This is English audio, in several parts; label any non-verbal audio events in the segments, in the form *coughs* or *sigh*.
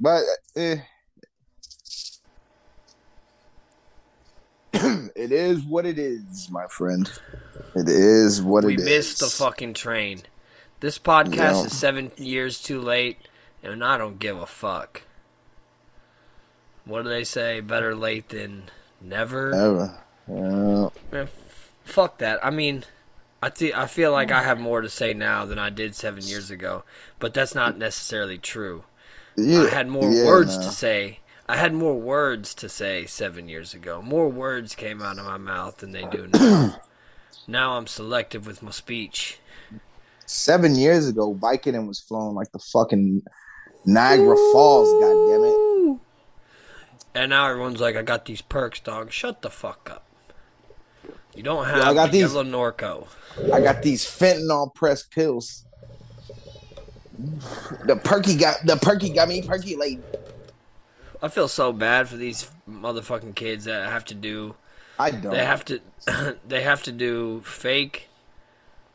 but eh. *clears throat* it is what it is, my friend. It is what we it is. We missed the fucking train. This podcast Yeah. is seven years too late, and I don't give a fuck. What do they say? Better late than never. Ever. Yeah. Man, f- fuck that. I mean, I thi- I feel like I have more to say now than I did seven years ago, but that's not necessarily true. Yeah, I had more yeah, words nah. to say. I had more words to say seven years ago. More words came out of my mouth than they do *clears throat* now. now I'm selective with my speech. Seven years ago, Vicodin was flowing like the fucking Niagara Falls. God damn it! And now everyone's like, I got these perks, dog. Shut the fuck up. You don't have I got the these- yellow Norco. I got these fentanyl pressed pills. The perky got the perky got me percolating. I feel so bad for these motherfucking kids that have to do I don't. They have to *clears throat* they have to do fake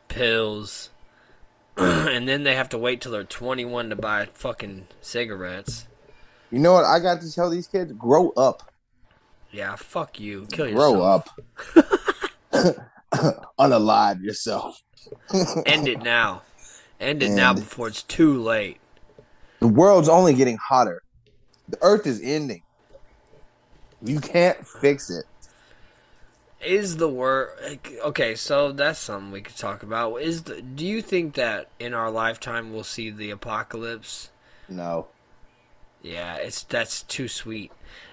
pills *clears throat* and then they have to wait till they're 21 to buy fucking cigarettes. you know what? I got to tell these kids: grow up, Yeah, fuck you. Kill yourself. grow up, *laughs* *laughs* unalive yourself. End it now. End it now before it's too late. The world's only getting hotter. The Earth is ending. You can't fix it. Is the word okay? So that's something we could talk about. Is the do you think that in our lifetime we'll see the apocalypse? No. Yeah, it's that's too sweet.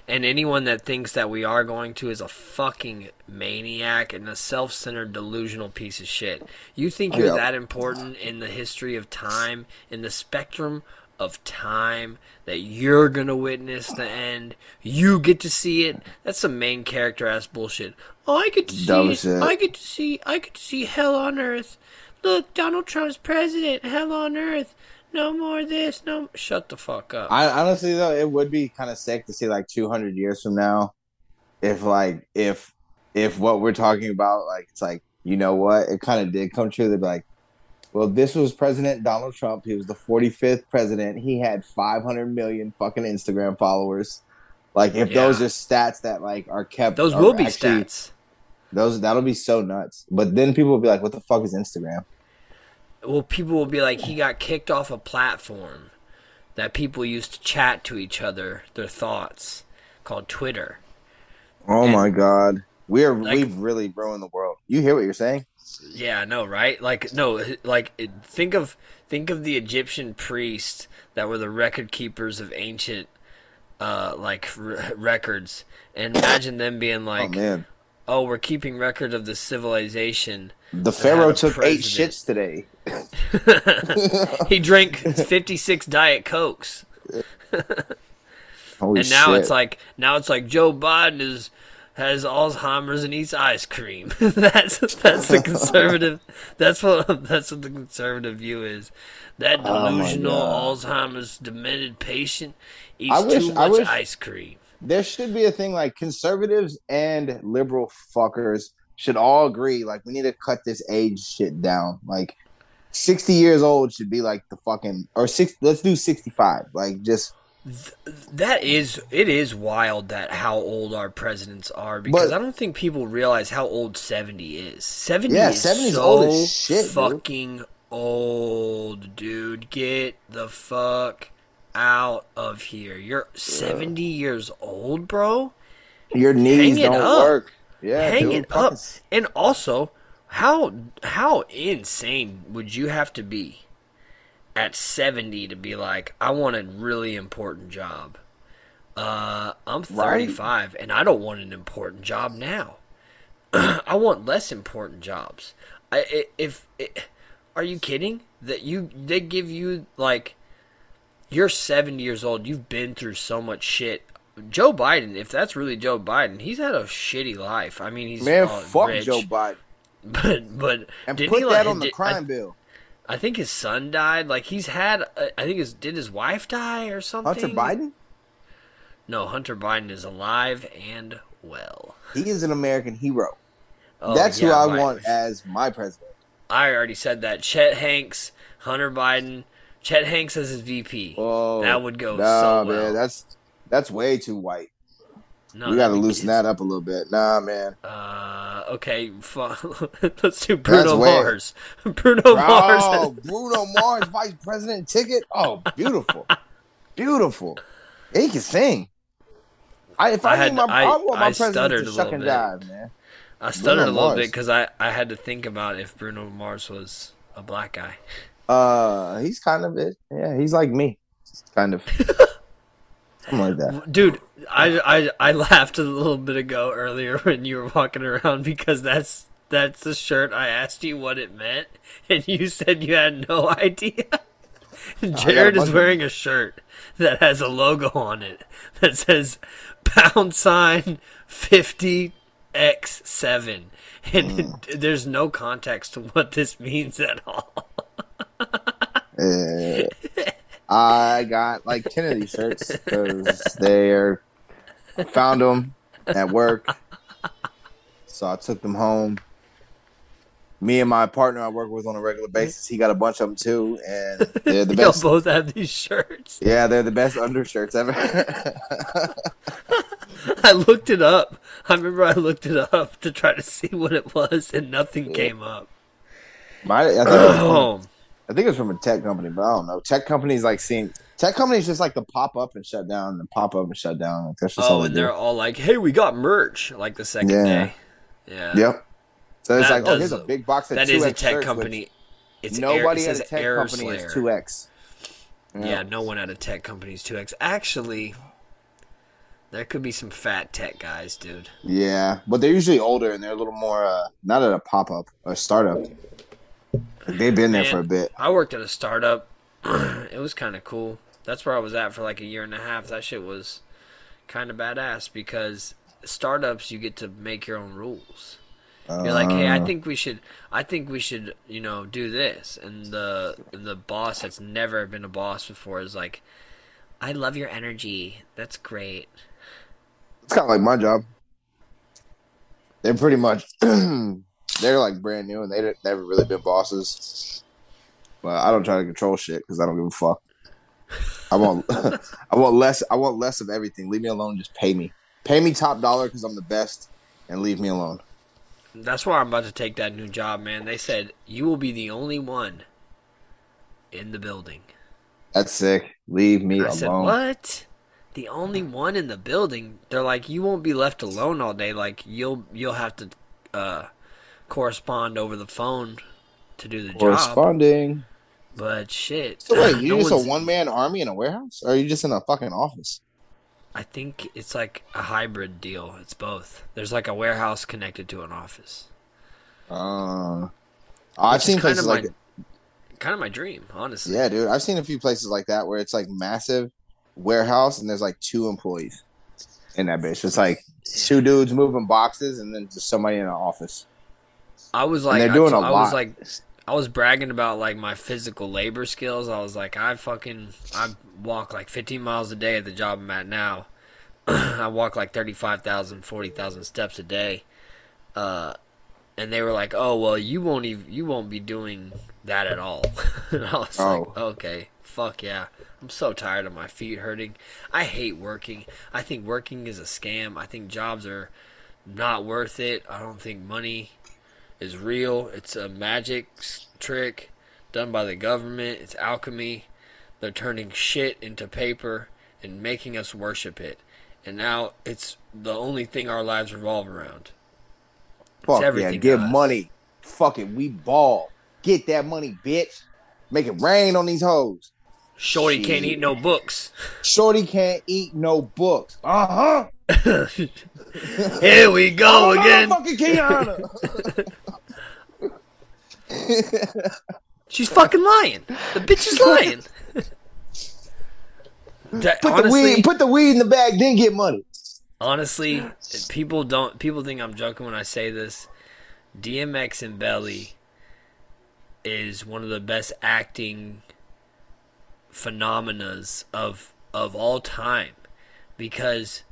And anyone that thinks that we are going to is a fucking maniac and a self-centered delusional piece of shit. You think you're Yeah. that important in the history of time, in the spectrum of time that you're going to witness the end. You get to see it. That's some main character ass bullshit. Oh, I get to see it. shit. I get to see I get to see hell on earth. Look, Donald Trump's president. Hell on earth. No more this. No. Shut the fuck up. I honestly though, it would be kind of sick to see like 200 years from now, if like if if what we're talking about, like it's like you know what, it kind of did come true. They'd be like, well, this was President Donald Trump. He was the 45th president. He had 500 million fucking Instagram followers. Like if those are stats that like are kept, Those are will be actually- stats. Those that'll be so nuts. But then people will be like, what the fuck is Instagram? Well, people will be like, he got kicked off a platform that people used to chat to each other their thoughts called Twitter. Oh And- my god, we are Like- we've really ruined the world. You hear what you're saying? Yeah, I know, right? Like, no, like think of think of the Egyptian priests that were the record keepers of ancient, uh, like r- records, and imagine them being like, oh man. "Oh, we're keeping record of the civilization." The Pharaoh took eight shits today. *laughs* he drank *laughs* fifty six Diet Cokes. *laughs* Holy and now shit. it's like now it's like Joe Biden is has Alzheimer's and eats ice cream. that's that's the conservative. That's what that's what the conservative view is. That Oh delusional God. Alzheimer's demented patient eats wish- too much wish- ice cream. There should be a thing like conservatives and liberal fuckers should all agree like we need to cut this age shit down. Like 60 years old should be like the fucking or six let's do 65. Like just That is it is wild that how old our presidents are because But- I don't think people realize how old seventy is. Seventy Yeah, is 70 is so old as shit, dude. fucking old, dude. Get the fuck out of here. You're seventy years old, bro. your knees Hang don't up. work. Yeah, Hang it up. fucking- And also, how how insane would you have to be at 70 to be like, I want a really important job? Uh, I'm Right. 35 and I don't want an important job now. *clears throat* I want less important jobs. I, i- if, are you kidding? That you they give you like you're 70 years old. You've been through so much shit. Joe Biden, if that's really Joe Biden, he's had a shitty life. I mean, he's Man, fuck rich, Joe Biden. *laughs* but but And put that like, on the did- crime I, bill. I think his son died. Like he's had. uh, I think his did his wife die or something. Hunter Biden? No, Hunter Biden is alive and well. He is an American hero. Oh, That's who I my- want as my president. I already said that. Chet Hanks, Hunter Biden, Chet Hanks as his VP. Oh, that would go nah, so well. man. That's that's way too white. no, we got to loosen that up a little bit. Nah, man. Uh, okay, *laughs* let's do Bruno Mars. *laughs* Bruno Mars. Oh, Bruno Mars, vice president ticket. Oh, beautiful, beautiful. He can sing. I, if I, I had my, I, I- want my I president to a shuck little and bit. jive, man. I stuttered Bruno a little Mars. bit because I, I had to think about if Bruno Mars was a black guy. Uh, he's kind of it. Yeah, he's like me, kind of. *laughs* Something like that. Dude, I, I I laughed a little bit ago earlier *laughs* when you were walking around because that's that's the shirt I asked you what it meant, and you said you had no *laughs* idea. Jared is wearing a shirt that has a logo on it that says pound sign fifty X seven, and Hmm. there's no context to what this means at all. *laughs* Uh, I got like ten of these shirts because they're found them at work, so I took them home. Me and my partner I work with on a regular basis, he got a bunch of them too, and they're the *laughs* best. both have these shirts. Yeah, they're the best undershirts ever. *laughs* I looked it up. I remember I looked it up to try to see what it was, and nothing came up. My, I, think it was *clears throat* from, Oh, I think it was from a tech company, but I don't know. Tech companies like seeing tech companies just like to pop up and shut down and pop up and shut down. Like, that's just oh, they and do. they're all like, "Hey, we got merch!" Like the second Yeah. day. Yeah, Yep. So it's That like, oh, here's a big box of that 2X is a tech company. It's Nobody air, it at a tech Air company Slayer. is 2X. Yeah. no one at a tech company is two X. Actually, there could be some fat tech guys, dude. Yeah, but they're usually older and they're a little more uh, not at a pop up or startup. They've been there Man. for a bit. I worked at a startup. *clears throat* it was kind of cool. That's where I was at for like a year and a half. That shit was kind of badass because startups you get to make your own rules. You're like, hey, I Uh, think we should, I think we should, you know, do this. And the the boss that's never been a boss before is like, I love your energy. That's great. it's kind of like my job. They're pretty much *clears throat* they're like brand new and they never really been bosses. But I don't try to control shit because I don't give a fuck. I want *laughs* I want less I want less of everything. Leave me alone. Just pay me. Pay me top dollar because I'm the best, and leave me alone. That's why I'm about to take that new job, man. They said you will be the only one in the building. That's sick. Leave me I alone. said, "What? The only one in the building?" They're like, "You won't be left alone all day. Like you'll you'll have to uh, correspond over the phone to do the job." Corresponding. But shit. So wait, you no just a one man army in a warehouse, or are you just in a fucking office? I think it's like a hybrid deal. It's both. There's like a warehouse connected to an office. Uh, I've Which is seen kind places of like my, kind of my dream, honestly. yeah, dude. I've seen a few places like that where it's like massive warehouse and there's like two employees in that bitch. It's like two dudes moving boxes and then just somebody in an office. I was like, they're doing I, a I was like, I was bragging about like my physical labor skills. I was like, I fucking, I walk like 15 miles a day at the job I'm at now. *clears throat* I walk like 35,000, 40,000 steps a day. Uh, and they were like, "Oh well, you won't even, you won't be doing that at all." *laughs* and I was like, Oh. "Okay, fuck yeah." I'm so tired of my feet hurting. I hate working. I think working is a scam. I think jobs are not worth it. I don't think money is real. It's a magic trick done by the government. It's alchemy. They're turning shit into paper and making us worship it. And now it's the only thing our lives revolve around. Fuck yeah, everything get to us. money. Fuck it, we ball. Get that money, bitch. Make it rain on these hoes. Shorty can't eat no books. Shorty can't eat no books. Uh huh. *laughs* Here we go again. Fucking Kiana. *laughs* *laughs* She's fucking lying. The bitch is lying. *laughs* Put the weed. Put the weed in the bag. Then get money. honestly, people don't. People think I'm joking when I say this. DMX and Belly is one of the best acting phenomenas of of all time because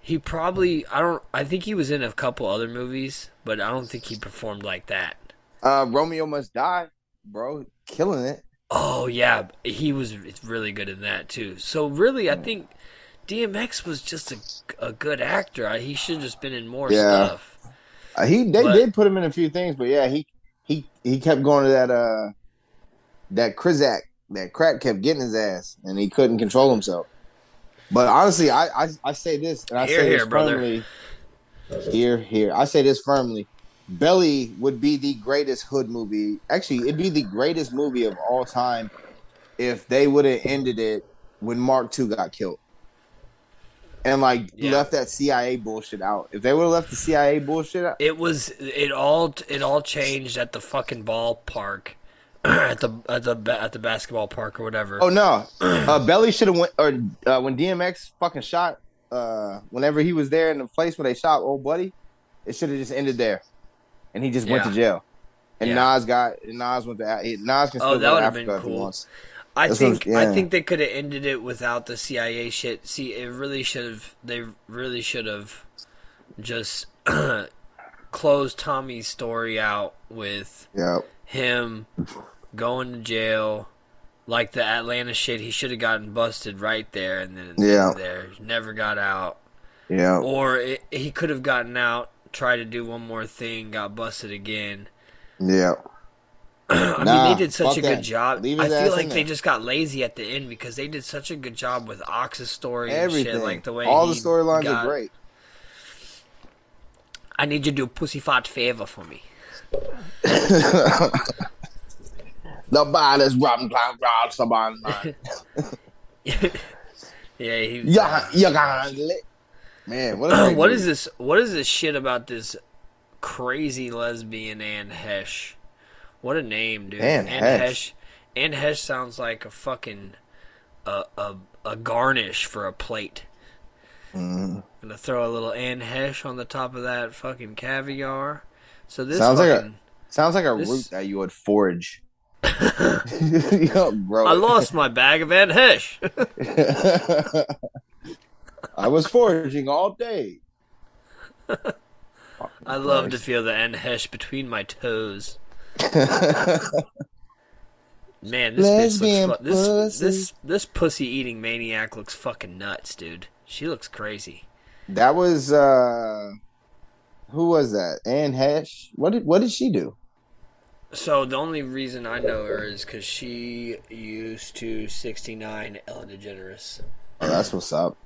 he probably I don't I think he was in a couple other movies, but I don't think he performed like that. Uh, Romeo must die, bro. Killing it. Oh yeah, he was really good in that too. So really, I think DMX was just a, a good actor. He should have just been in more Yeah. stuff. Uh, he they But- did put him in a few things, but yeah, he he he kept going to that uh that Krizak that crack kept getting his ass, and he couldn't control himself. But honestly, I I, I say this, and I Hear, say this brother. firmly. Here, here, I say this firmly. Belly would be the greatest hood movie. Actually, it'd be the greatest movie of all time if they would have ended it when Mark II got killed. And like Yeah. left that CIA bullshit out. If they would have left the CIA bullshit out, It was it all it all changed at the fucking ballpark, *clears throat* at the at the at the basketball park or whatever. Oh no, uh, Belly should have went or uh, when DMX fucking shot. Uh, whenever he was there in the place where they shot old buddy, it should have just ended there, and he just went to jail. And Yeah. Nas got and Nas went to Nas can Oh, still that go to Africa been if he wants. I That's think yeah. I think they could have ended it without the CIA shit. See, it really should have. They really should have just *clears throat* closed Tommy's story out with Yeah, him going to jail, like the Atlanta shit. He should have gotten busted right there and then Yeah. there never got out. yeah, Or it, he could have gotten out, tried to do one more thing, got busted again. *clears throat* yeah. I Nah, mean, they did such a good that. job. Leave I feel like they just got lazy at the end because they did such a good job with Ox's story and Everything, shit. Like the way all the storylines got- are great. I need you to do a pussy fart favor for me. *laughs* The Nobody's robbing blind rob somebody. yeah, he. Yeah, you got lit. Man, what, *clears throat* what is this? What is this shit about this crazy lesbian Anne Heche? What a name, dude. Anne Heche. Anne Heche sounds like a fucking a a, a garnish for a plate. Mhm. Gonna throw a little Anne Heche on the top of that fucking caviar. So this Sounds like a- Sounds like a This- root that you would forage. *laughs* *laughs* you don't I lost my bag of Anne Heche. *laughs* I was foraging all day. I love to feel the Anne Heche between my toes. *laughs* Man, this bitch looks fu- this pussy. this this pussy eating maniac looks fucking nuts, dude. She looks crazy. that was uh who was that? Anne Heche. What did what did she do? So the only reason I know her is because she used to 69 Ellen DeGeneres. Oh, that's what's up.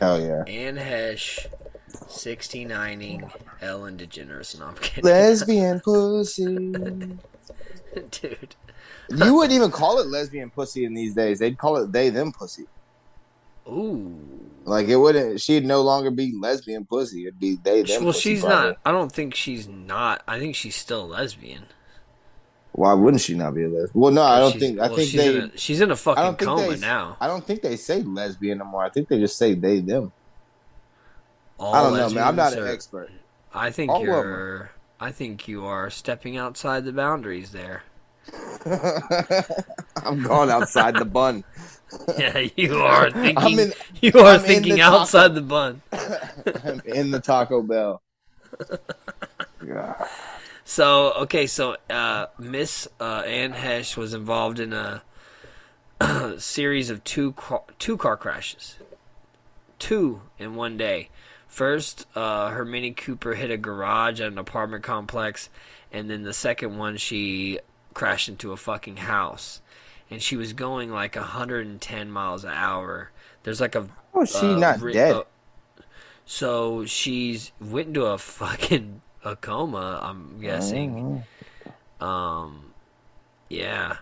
Hell yeah. Anne Heche, 69ing Ellen DeGeneres. No, I'm kidding. Lesbian pussy. *laughs* dude. You wouldn't even call it lesbian pussy in these days. They'd call it they them pussy. Ooh. Like it wouldn't she'd no longer be lesbian pussy. It'd be they them Well, she's probably. not. I don't think she's not. I think she's still lesbian. Why wouldn't she not be a lesbian? Well no, I don't She's- think I well, think she's they In a, she's in a I fucking coma they now. I don't think they say lesbian anymore. I think they just say they them. All I don't know, man. I'm not lesbians an expert. I think all you're. I think you are stepping outside the boundaries there. *laughs* I'm going outside the bun. *laughs* Yeah, you are thinking. In you are I'm thinking the taco- outside the bun. *laughs* I'm in the Taco Bell. God. So okay, so uh, Miss uh, Anne Heche was involved in a *clears throat* series of two car, two car crashes, two in one day. First, uh, her Mini Cooper hit a garage at an apartment complex, and then the second one she crashed into a fucking house, and she was going like 110 miles an hour. There's like a is she uh, not ri- dead? uh, so she's went into a fucking a coma. I'm guessing. Mhm. Um, yeah,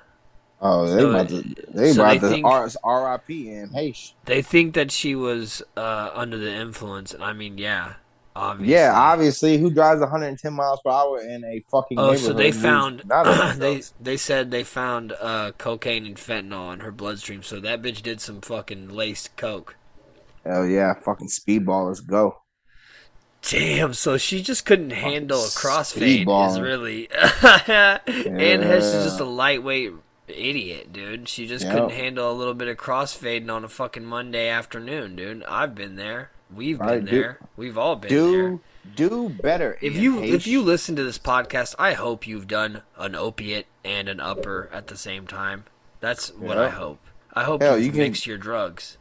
Oh, they So, about to they so about they to think- R- R.I.P. and hey, they think that she was uh, under the influence, and I mean, yeah, obviously. yeah, obviously, who drives 110 miles per hour in a fucking Oh, so they found *coughs* they they said they found uh, cocaine and fentanyl in her bloodstream. So that bitch did some fucking laced coke. Hell yeah, fucking speedballers go. Damn, so she just couldn't handle a crossfade. Is speedballing. really, *laughs* Anne Heche is just a lightweight idiot, dude. She just Yep. couldn't handle a little bit of crossfading on a fucking Monday afternoon, dude. I've been there. We've been Alright, do- there. We've all been there. Do do better. If Ian you if you listen to this podcast, I hope you've done an opiate and an upper at the same time. That's what Yeah. I hope. I hope Hell, you, you can- mix your drugs.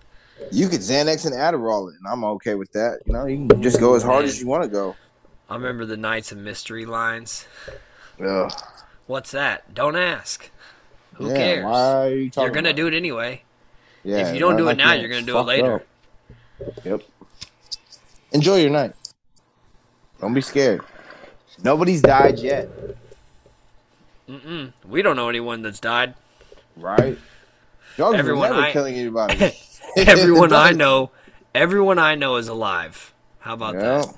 You could Xanax and Adderall it, and I'm okay with that. You know, you can just go as hard Man. as you want to go. I remember the nights of mystery lines. Yeah. What's that? Don't ask. Who Yeah, cares? Why are you talking? You're gonna do it anyway. Yeah, if you don't do it now, you're gonna do it later. up. Yep. Enjoy your night. Don't be scared. Nobody's died yet, Mm-mm. We don't know anyone that's died. right? Drugs Everyone never I- killing anybody. *laughs* *laughs* everyone I know, everyone I know is alive. How about that?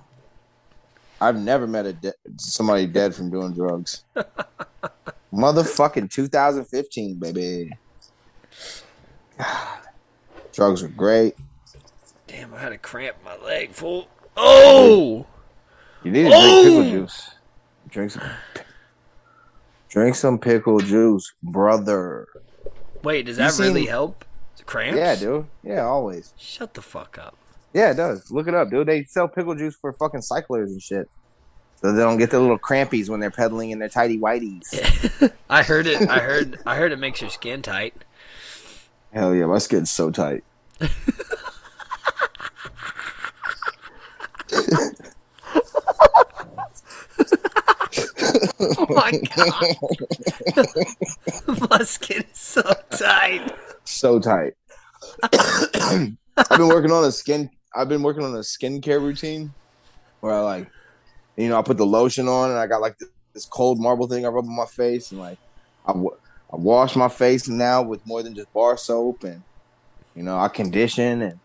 I've never met a de- somebody dead from doing drugs. *laughs* Motherfucking 2015, baby. *sighs* drugs are great. Damn, I had a cramp in my leg. Full. Oh, You need to drink Oh! pickle juice. Drink some. Drink some pickle juice, brother. wait, does You that really seen- help? Cramps? Yeah, dude. Yeah, always. Shut the fuck up. Yeah, it does. Look it up, dude. They sell pickle juice for fucking cyclers and shit. So they don't get the little crampies when they're pedaling in their tidy whities. *laughs* I heard it. I heard. I heard it makes your skin tight. Hell yeah, my skin's so tight. *laughs* Oh my god, *laughs* my skin is so tight. So tight. *coughs* I've been working on a skin. I've been working on a skincare routine where I like, you know, I put the lotion on and I got like this, this cold marble thing I rub on my face and like, I, wash my face now with more than just bar soap and, you know, I condition and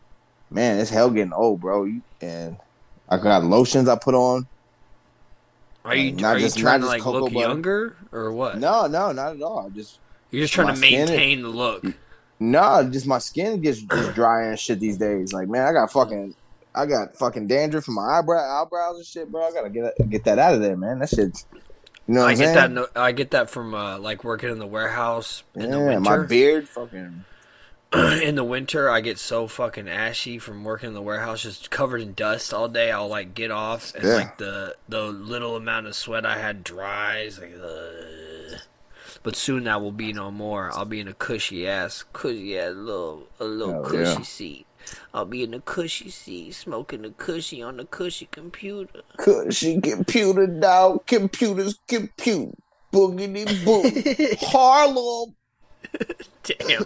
man, it's hell getting old, bro. And I got lotions I put on. Are you Not are just- you trying to like cocoa look butter. younger or what? No, no, not at all. Just You're just trying to skin is- maintain the look. No, just my skin gets just *clears throat* dry and shit these days. Like, man, I got fucking, I got fucking dandruff from my eyebrow, eyebrows and shit, bro. I gotta get that- get that out of there, man. That shit. You know I get saying? that. No, I get that from uh, like working in the warehouse in the yeah, my beard, fucking. *clears throat* in the winter, I get so fucking ashy from working in the warehouse, just covered in dust all day. I'll like get off, and Yeah. like the the little amount of sweat I had dries. Like, ugh. but soon that will be no more. I'll be in a cushy ass, cushy ass little a little cushy yeah. seat. I'll be in the cushy seat, smoking the cushy on the cushy computer. Cushy computer dog, computers compute, boogity boo, *laughs* Harlem, *laughs* Damn,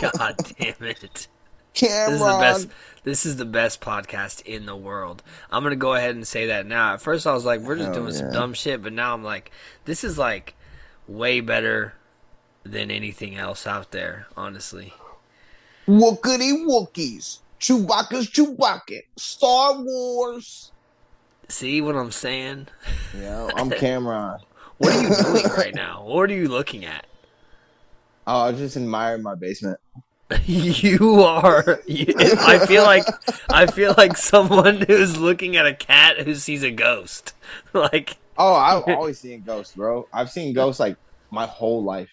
god damn it. Cameron. This is the best. This is the best podcast in the world. I'm gonna go ahead and say that now. At first, I was like, "We're just doing some dumb shit," but now I'm like, "This is like way better than anything else out there." Honestly, Wookity Wookies, Chewbacca's Chewbacca, Star Wars. see what I'm saying? Yeah, I'm Cameron. *laughs* What are you doing right now? What are you looking at? Oh, I was just admiring my basement. *laughs* You are. You, I feel like I feel like someone who's looking at a cat who sees a ghost. *laughs* Like Oh, I've *laughs* always seen ghosts, bro. I've seen ghosts like my whole life.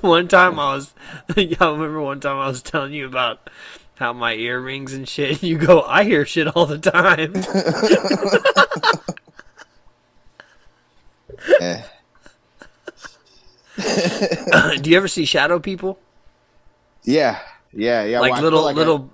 one time I was, yeah, I remember one time I was telling you about how my earrings and shit. And You go, I hear shit all the time. Eh. *laughs* Do you ever see shadow people? Yeah, yeah, yeah. like well, little like I- little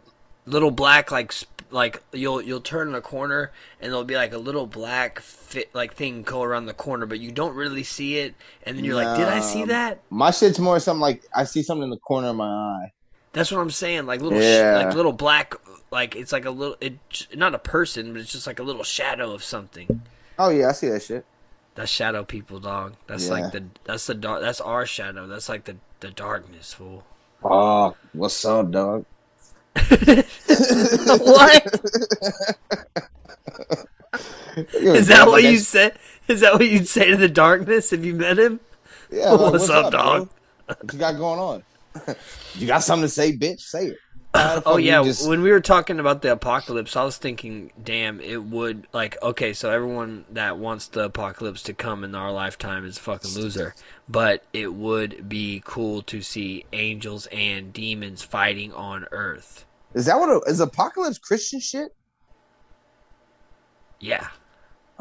little black like like you'll you'll turn a corner and there'll be like a little black fit like thing go around the corner, but you don't really see it. And then you're like, did I see that? my shit's more something like I see something in the corner of my eye. That's what I'm saying. Like little, sh- like little black, like it's like a little, it not a person, but it's just like a little shadow of something. Oh yeah, I see that shit. That's shadow people, dog. That's Yeah. like the that's the dark. That's our shadow. That's like the the darkness, fool. Oh, what's up, dog? *laughs* what is that? What you said? Is that what you'd say to the darkness if you met him? Yeah, like, What's up, bro? dog? What you got going on? *laughs* you got something to say, bitch? Say it. Oh yeah, just- when we were talking about the apocalypse, I was thinking, damn, it would like okay, so everyone that wants the apocalypse to come in our lifetime is a fucking loser. But it would be cool to see angels and demons fighting on Earth. is that what a, is apocalypse Christian shit? Yeah,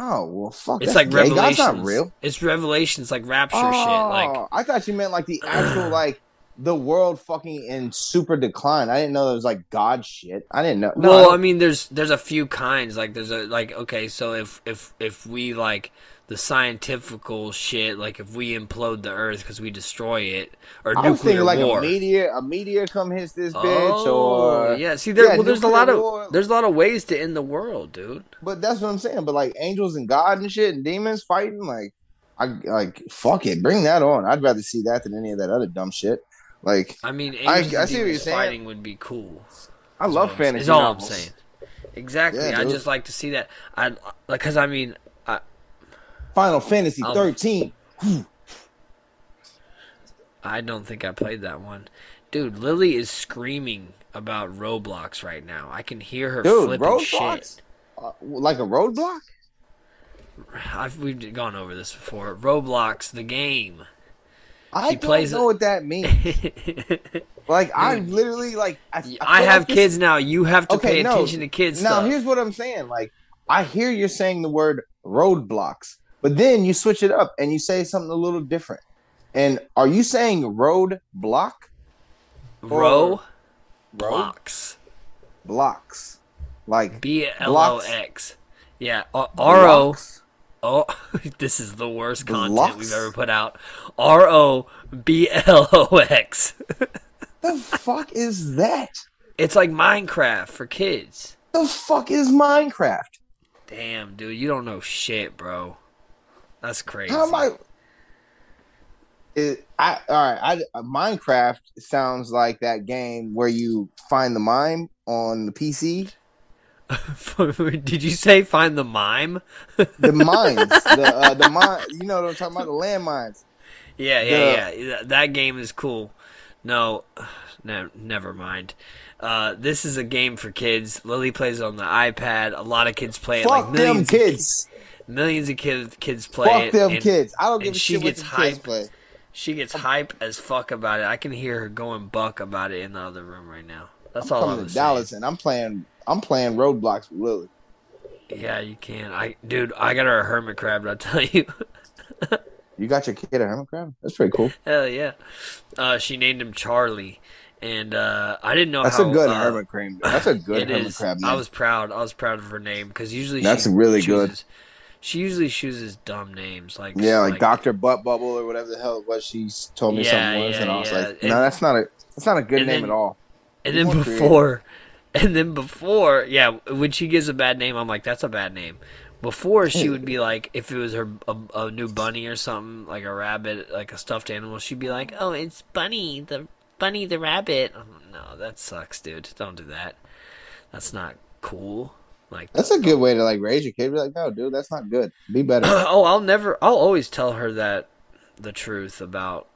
Oh well, fuck. It's like revelations. God's not real. It's revelations, like rapture oh, shit. Like oh, I thought you meant like the actual *clears throat* like the world fucking in super decline. I didn't know there was like God shit. I didn't know. No, I well, don't- I mean, there's there's a few kinds. Like there's a like okay, so if if if we like the scientifical shit, like if we implode the Earth because we destroy it, or I nuclear thinking like war. a meteor, a meteor come hits this bitch, oh, or yeah. See, there, yeah, well, there's a lot of war. there's a lot of ways to end the world, dude. But that's what I'm saying. But like angels and God and shit and demons fighting, like I like fuck it, bring that on. I'd rather see that than any of that other dumb shit. Like I mean, I- angels I and see what you're saying. fighting would be cool. I love what fantasy. Is all novels. I'm saying. Exactly. Yeah, I just like to see that. I like because I mean, I, Final Fantasy I'll- 13. I don't think I played that one. Dude, Lily is screaming about Roblox right now. I can hear her Dude, flipping shit. Uh, like a roadblock? I've we've gone over this before. Roblox, the game. I She don't plays know what that means. *laughs* Like I'm literally like I, I I have this- kids now. You have to Okay, pay no. attention to kids Now stuff. here's what I'm saying. Like I hear you're saying the word roadblocks, but then you switch it up and you say something a little different. And are you saying road block? Row blocks. blocks. Like B L O? X. Yeah. R O. Oh, *laughs* this is the worst content Blocks? we've ever put out. R O B L O X. *laughs* The fuck is that? It's like Minecraft for kids. The fuck is Minecraft? Damn, dude, you don't know shit, bro. That's crazy. How am I? It, I all right. I Minecraft sounds like that game where you find the mime on the PC. *laughs* Did you say find the mime? *laughs* The mines, the uh, the mine. You know what I'm talking about? The landmines. Yeah, yeah, yeah. That game is cool. No, *sighs* no, never mind. Uh, this is a game for kids. Lily plays it on the iPad. A lot of kids play it. Fuck like millions them of- kids. millions of kids kids play Fuck it. them and kids. I don't give a she shit what gets the kids hype. play. She gets hype as fuck about it. I can hear her going buck about it in the other room right now. That's all I Coming was to Dallas saying. and I'm playing. I'm playing roadblocks with Lily. Yeah, you can. I, dude, I got her a hermit crab. I tell you. You got your kid a hermit crab? That's pretty cool. Hell yeah. Uh, she named him Charlie, and uh, I didn't know That's how. a good uh, hermit crab. That's a good *laughs* It hermit is. crab. I was proud. I was proud of her name because usually That's she really good. She usually chooses dumb names like Yeah, like, Doctor Butt Bubble or whatever the hell it was. She told me Yeah, something was, yeah, and I was yeah. like, And- "No, that's not a. That's not a good name then- at all." And then before. creative. *laughs* and then before, yeah, when she gives a bad name, I'm like, that's a bad name. Before she would be like, if it was her a, a new bunny or something, like a rabbit, like a stuffed animal, she'd be like, oh, it's Bunny, the Bunny the rabbit. I'm like, no, that sucks, dude. Don't do that. That's not cool. Like, That's a good way to like raise your kid. Be like, "No, dude, that's not good. Be better." *clears throat* oh, I'll never, I'll always tell her that the truth about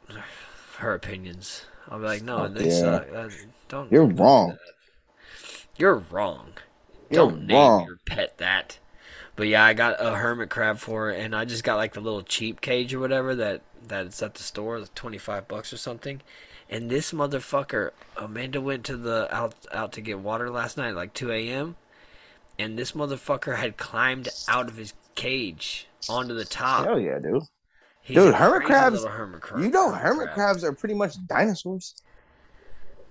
her opinions. I'll be like, no, Fuck they yeah. suck. That- don't. You're don't do wrong. that. You're wrong. You're Don't name wrong. your pet that. But yeah, I got a hermit crab for it, and I just got like the little cheap cage or whatever that that's at the store, like twenty five bucks or something. And this motherfucker, Amanda went to the out out to get water last night, like two a.m. And this motherfucker had climbed out of his cage onto the top. Hell yeah, dude. He's Dude, hermit crabs- Hermit crab, You know, hermit crabs are pretty much dinosaurs.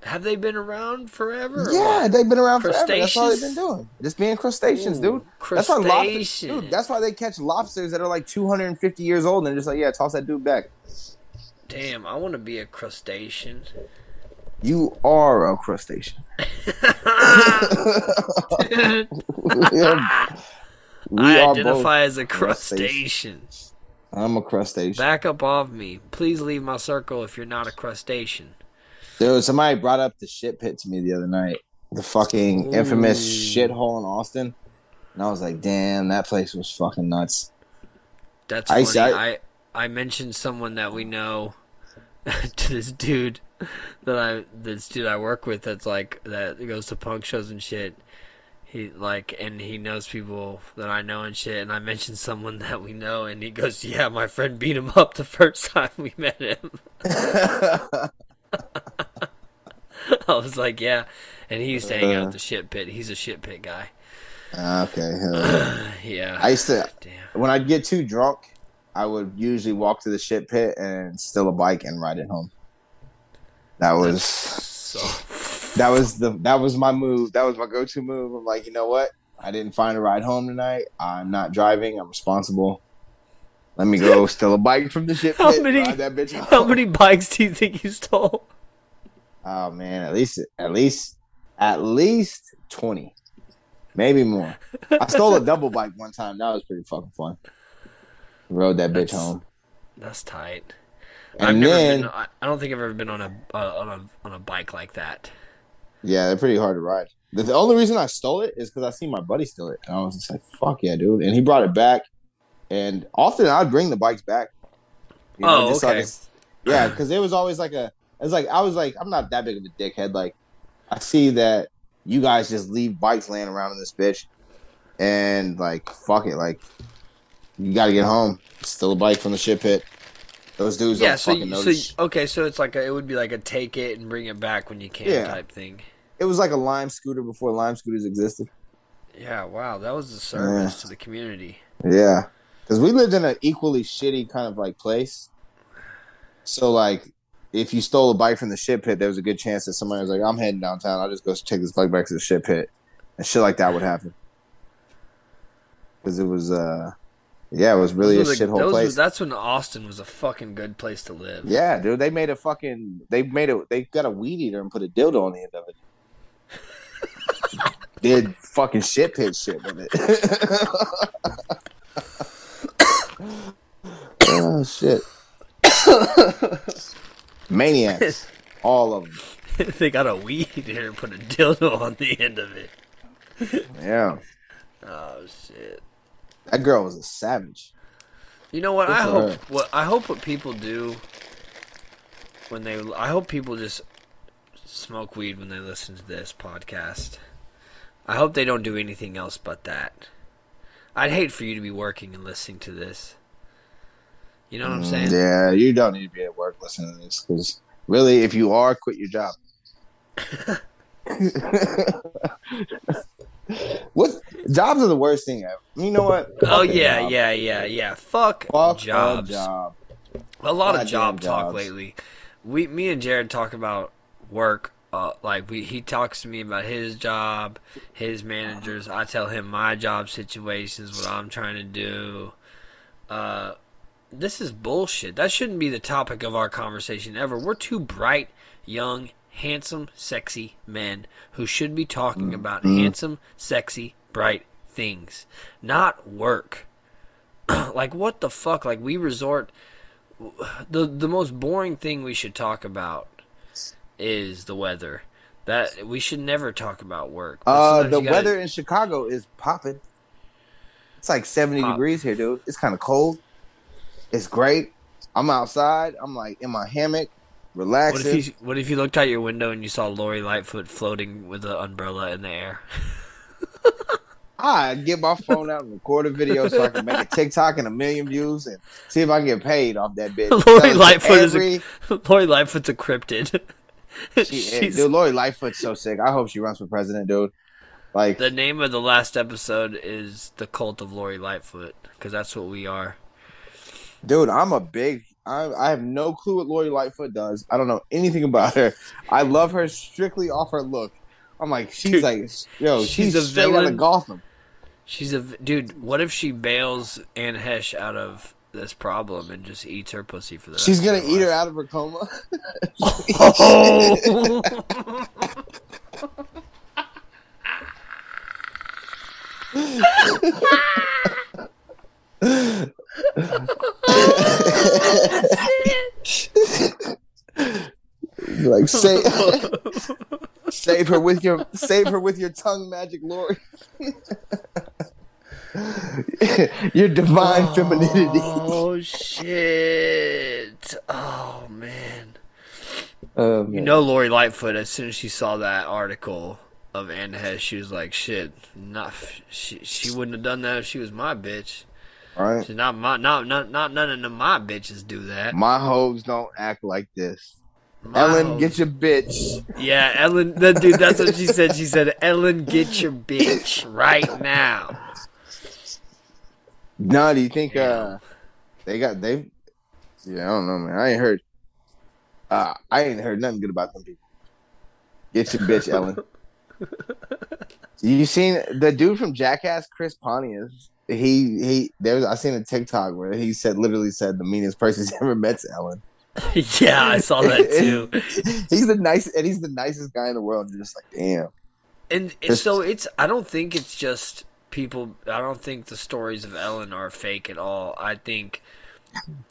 Have they been around forever? Yeah, they've been around forever. That's all they've been doing. Just being crustaceans, Ooh, dude. That's why lobsters, dude. That's why they catch lobsters that are like 250 years old and they're just like, yeah, toss that dude back. Damn, I want to be a crustacean. You are a crustacean. *laughs* *laughs* I we are both. identify as a crustacean. crustacean. I'm a crustacean. Back up off me. Please leave my circle if you're not a crustacean. Dude, somebody brought up the shit pit to me the other night. The fucking infamous Ooh. shithole in Austin. And I was like, damn, that place was fucking nuts. That's I funny. I, I- I mentioned someone that we know *laughs* to this dude that I this dude I work with that's like that goes to punk shows and shit. He like and he knows people that I know and shit. And I mentioned someone that we know, and he goes, "Yeah, my friend beat him up the *laughs* first time we met him." *laughs* *laughs* I was like, "Yeah," and he used to hang out Uh. at the shit pit. He's a shit pit guy. Okay. *clears throat* hell yeah. yeah. I used to Damn. when I'd get too drunk, I would usually walk to the shit pit and steal a bike and ride it home. That was So *laughs* that was the that was my move. That was my go to move. I'm like, you know what? I didn't find a ride home tonight. I'm not driving. I'm responsible. Let me go *laughs* steal a bike from the shit pit. How many- that bitch home. how many bikes do you think you stole? Oh man, at least at least at least twenty, maybe more. I stole a *laughs* double bike one time. That was pretty fucking fun. Rode that bitch home, That's tight. and I've never then been. I don't think I've ever been on a uh, on a on a bike like that. yeah, they're pretty hard to ride. The, the only reason I stole it is because I seen my buddy steal it, and I was just like, "Fuck yeah, dude!" And he brought it back, and often I'd bring the bikes back. You Oh, so I okay. yeah, because it was always like a. It was like I was like I'm not that big of a dickhead. Like I see that you guys just leave bikes laying around in this bitch, and like fuck it, like you got to get home. Steal a bike from the shit pit. Those dudes yeah. don't So fucking you, so okay. So it's like a, it would be like a take it and bring it back when you can Yeah. type thing. it was like a lime scooter before lime scooters existed. Yeah. Wow. That was a service to the community. Yeah, because we lived in an equally shitty kind of like place. So like, if you stole a bike from the shit pit, there was a good chance that somebody was like, "I'm heading downtown. I'll just go take this bike back to the shit pit," and shit like that would happen. Because it was, uh, yeah, it was really a Those were the- shithole those were- place. That's when Austin was a fucking good place to live. Yeah, dude, they made a fucking. They made it. They got a weed eater and put a dildo on the end of it. *laughs* Did fucking shit pit shit with it. *coughs* *coughs* oh shit! *coughs* Maniacs, *laughs* all of them. they got a weed here and put a dildo on the end of it. Yeah, Oh shit. that girl was a savage. You know what? Good I hope her. what I hope what people do when they I hope people just smoke weed when they listen to this podcast. I hope they don't do anything else but that. I'd hate for you to be working and listening to this. You know what I'm saying? Yeah, you don't need to be at work listening to this because really, if you are, quit your job. *laughs* what jobs are the worst thing ever? You know what? Oh Fuck a yeah, job. yeah, yeah, yeah. Fuck, Fuck jobs. a job. A lot of job talk jobs. lately. We, me and Jared talk about work. Uh, like we, he talks to me about his job, his managers. I tell him my job situations, what I'm trying to do. Uh, this is bullshit. That shouldn't be the topic of our conversation ever. We're two bright, young, handsome, sexy men who should be talking about handsome, sexy, bright things, not work. *clears throat* like what the fuck? Like we resort the the most boring thing we should talk about is the weather. That we should never talk about work. Uh, the gotta- weather in Chicago is popping. It's like seventy Pop. degrees here, dude. It's kind of cold. It's great. I'm outside. I'm like in my hammock, What relaxing. if you What if you looked out your window and you saw Lori Lightfoot floating with an umbrella in the air? *laughs* I get my phone out and record a video so I can make a TikTok and a million views and see if I can get paid off that bitch. *laughs* Lori Sell it to Lightfoot is a, *laughs* Lori Lightfoot's a cryptid. she, dude, Lori Lightfoot's so sick. I hope she runs for president, dude. Like, the name of the last episode is the cult of Lori Lightfoot because that's what we are. Dude, I'm a big. I, I have no clue what Lori Lightfoot does. I don't know anything about her. I love her strictly off her look. I'm like, she's Dude, like, yo, she's she's, a straight out villain. of Gotham. She's a dude. What if she bails Anne Heche out of this problem and just eats her pussy for the? She's gonna eat her life? out of her coma. Oh! *laughs* *laughs* *laughs* like save, *laughs* save her with your save her with your tongue magic, Lori. *laughs* your divine femininity. Oh shit! Oh man! Um, You know, Lori Lightfoot. As soon as she saw that article of Anne Heche, she was like, "Shit, not she. She wouldn't have done that if she was my bitch. Right? She's not my not not not none of my bitches do that." My hoes don't act like this. My Ellen, home- get your bitch. Yeah, Ellen. That dude. That's what she said. She said, *laughs* "Ellen, get your bitch right now." No, do you think Yeah. uh they got they? Yeah, I don't know, man. I ain't heard. Uh, I ain't heard nothing good about them people. Get your bitch, Ellen. *laughs* you seen the dude from Jackass, Chris Pontius? He he. There was I seen a TikTok where he said literally said the meanest person *laughs* he's ever met's Ellen. *laughs* yeah, I saw that *laughs* too. he's the nice and he's the nicest guy in the world. You're just like, damn. And, so it's. I don't think it's just people. I don't think the stories of Ellen are fake at all. I think.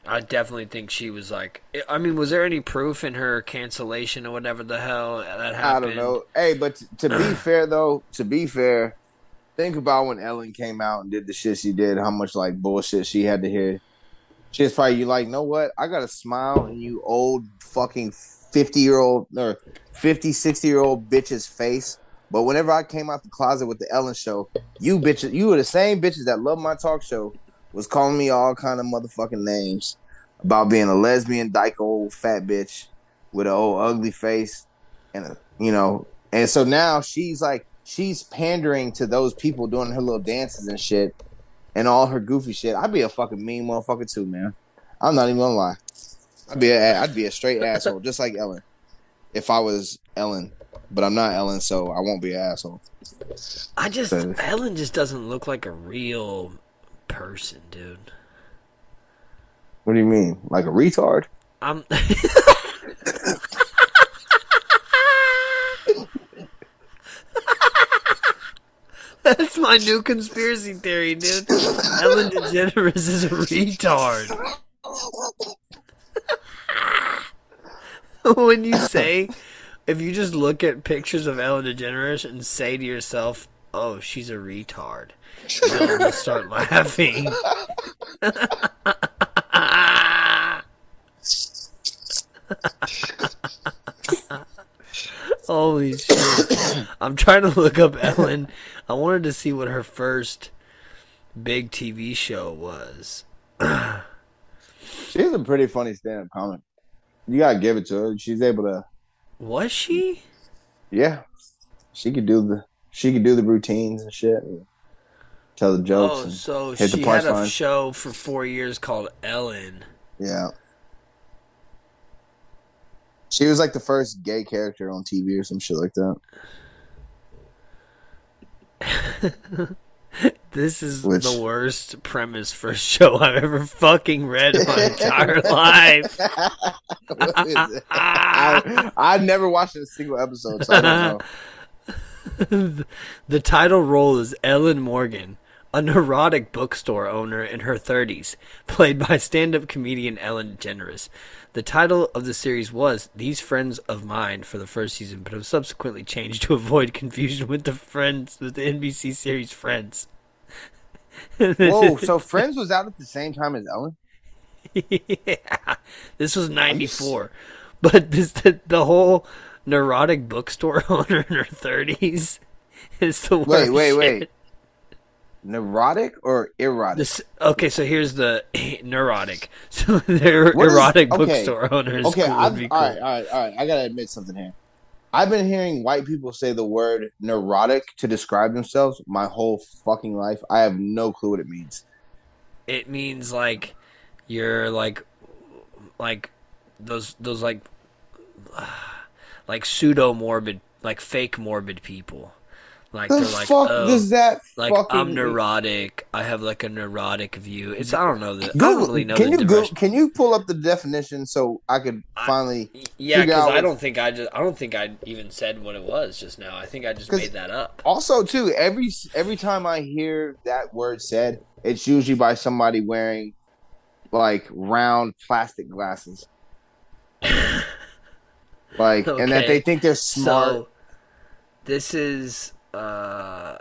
I definitely think she was like. I mean, was there any proof in her cancellation or whatever the hell that happened? I don't know. Hey, but t- to be *clears throat* fair though, to be fair, think about when Ellen came out and did the shit she did, how much like bullshit she had to hear. She's probably you like, know what? I got a smile in you old fucking 50 year old or 50, 60 year old bitch's face. But whenever I came out the closet with the Ellen show, you bitches, you were the same bitches that love my talk show, was calling me all kind of motherfucking names about being a lesbian, dyke old fat bitch with an old ugly face and a, you know, and so now she's like she's pandering to those people doing her little dances and shit and all her goofy shit. I'd be a fucking mean motherfucker too, man. I'm not even gonna lie. I'd be a, I'd be a straight *laughs* asshole, just like Ellen. If I was Ellen, but I'm not Ellen, so I won't be an asshole. I just So- Ellen just doesn't look like a real person, dude. What do you mean, like a retard? I'm. *laughs* *laughs* That's my new conspiracy theory, dude. Ellen DeGeneres is a retard. *laughs* when you say, if you just look at pictures of Ellen DeGeneres and say to yourself, "Oh, she's a retard," you'll start laughing. *laughs* Holy shit. *coughs* I'm trying to look up Ellen. I wanted to see what her first big TV show was. She's a pretty funny stand-up comic. You gotta give it to her. She's able to, Was she? yeah. She could do the, she could do the routines and shit, and tell the jokes. Oh, and- so she had a punchline. show for four years called Ellen. Yeah. She was like the first gay character on TV or some shit like that. *laughs* This is Which- the worst premise for a show I've ever fucking read in my *laughs* entire life. What is it? I, I've never watched a single episode, so I don't know. *laughs* the title role is Ellen Morgan, a neurotic bookstore owner in her 30s, played by stand up comedian Ellen DeGeneres. The title of the series was These Friends of Mine for the first season, but it was subsequently changed to avoid confusion with the Friends with the NBC series Friends. Whoa, *laughs* so Friends was out at the same time as Ellen? yeah, this was '94, but this the, the whole neurotic bookstore *laughs* owner in her 30s is the worst. Wait, wait, shit. wait. Neurotic or erotic? This okay, so here's the *laughs* neurotic. *laughs* So they're What is- erotic okay, bookstore owners. okay, cool, I've, cool. right, all right, all right. I gotta admit something here. I've been hearing white people say the word neurotic to describe themselves my whole fucking life. I have no clue what it means. It means like you're like like those those like *sighs* like pseudo morbid like fake morbid people. Like The they're like fuck oh, does that like I'm neurotic. I have like a neurotic view. It's I don't know the I Google, don't really know can you go, can you pull up the definition so I could I- finally Yeah, because I don't think I just I don't think I even said what it was just now. I think I just made that up. also too every every time I hear that word said, it's usually by somebody wearing like round plastic glasses. *laughs* like and that they think they're smart. So this is uh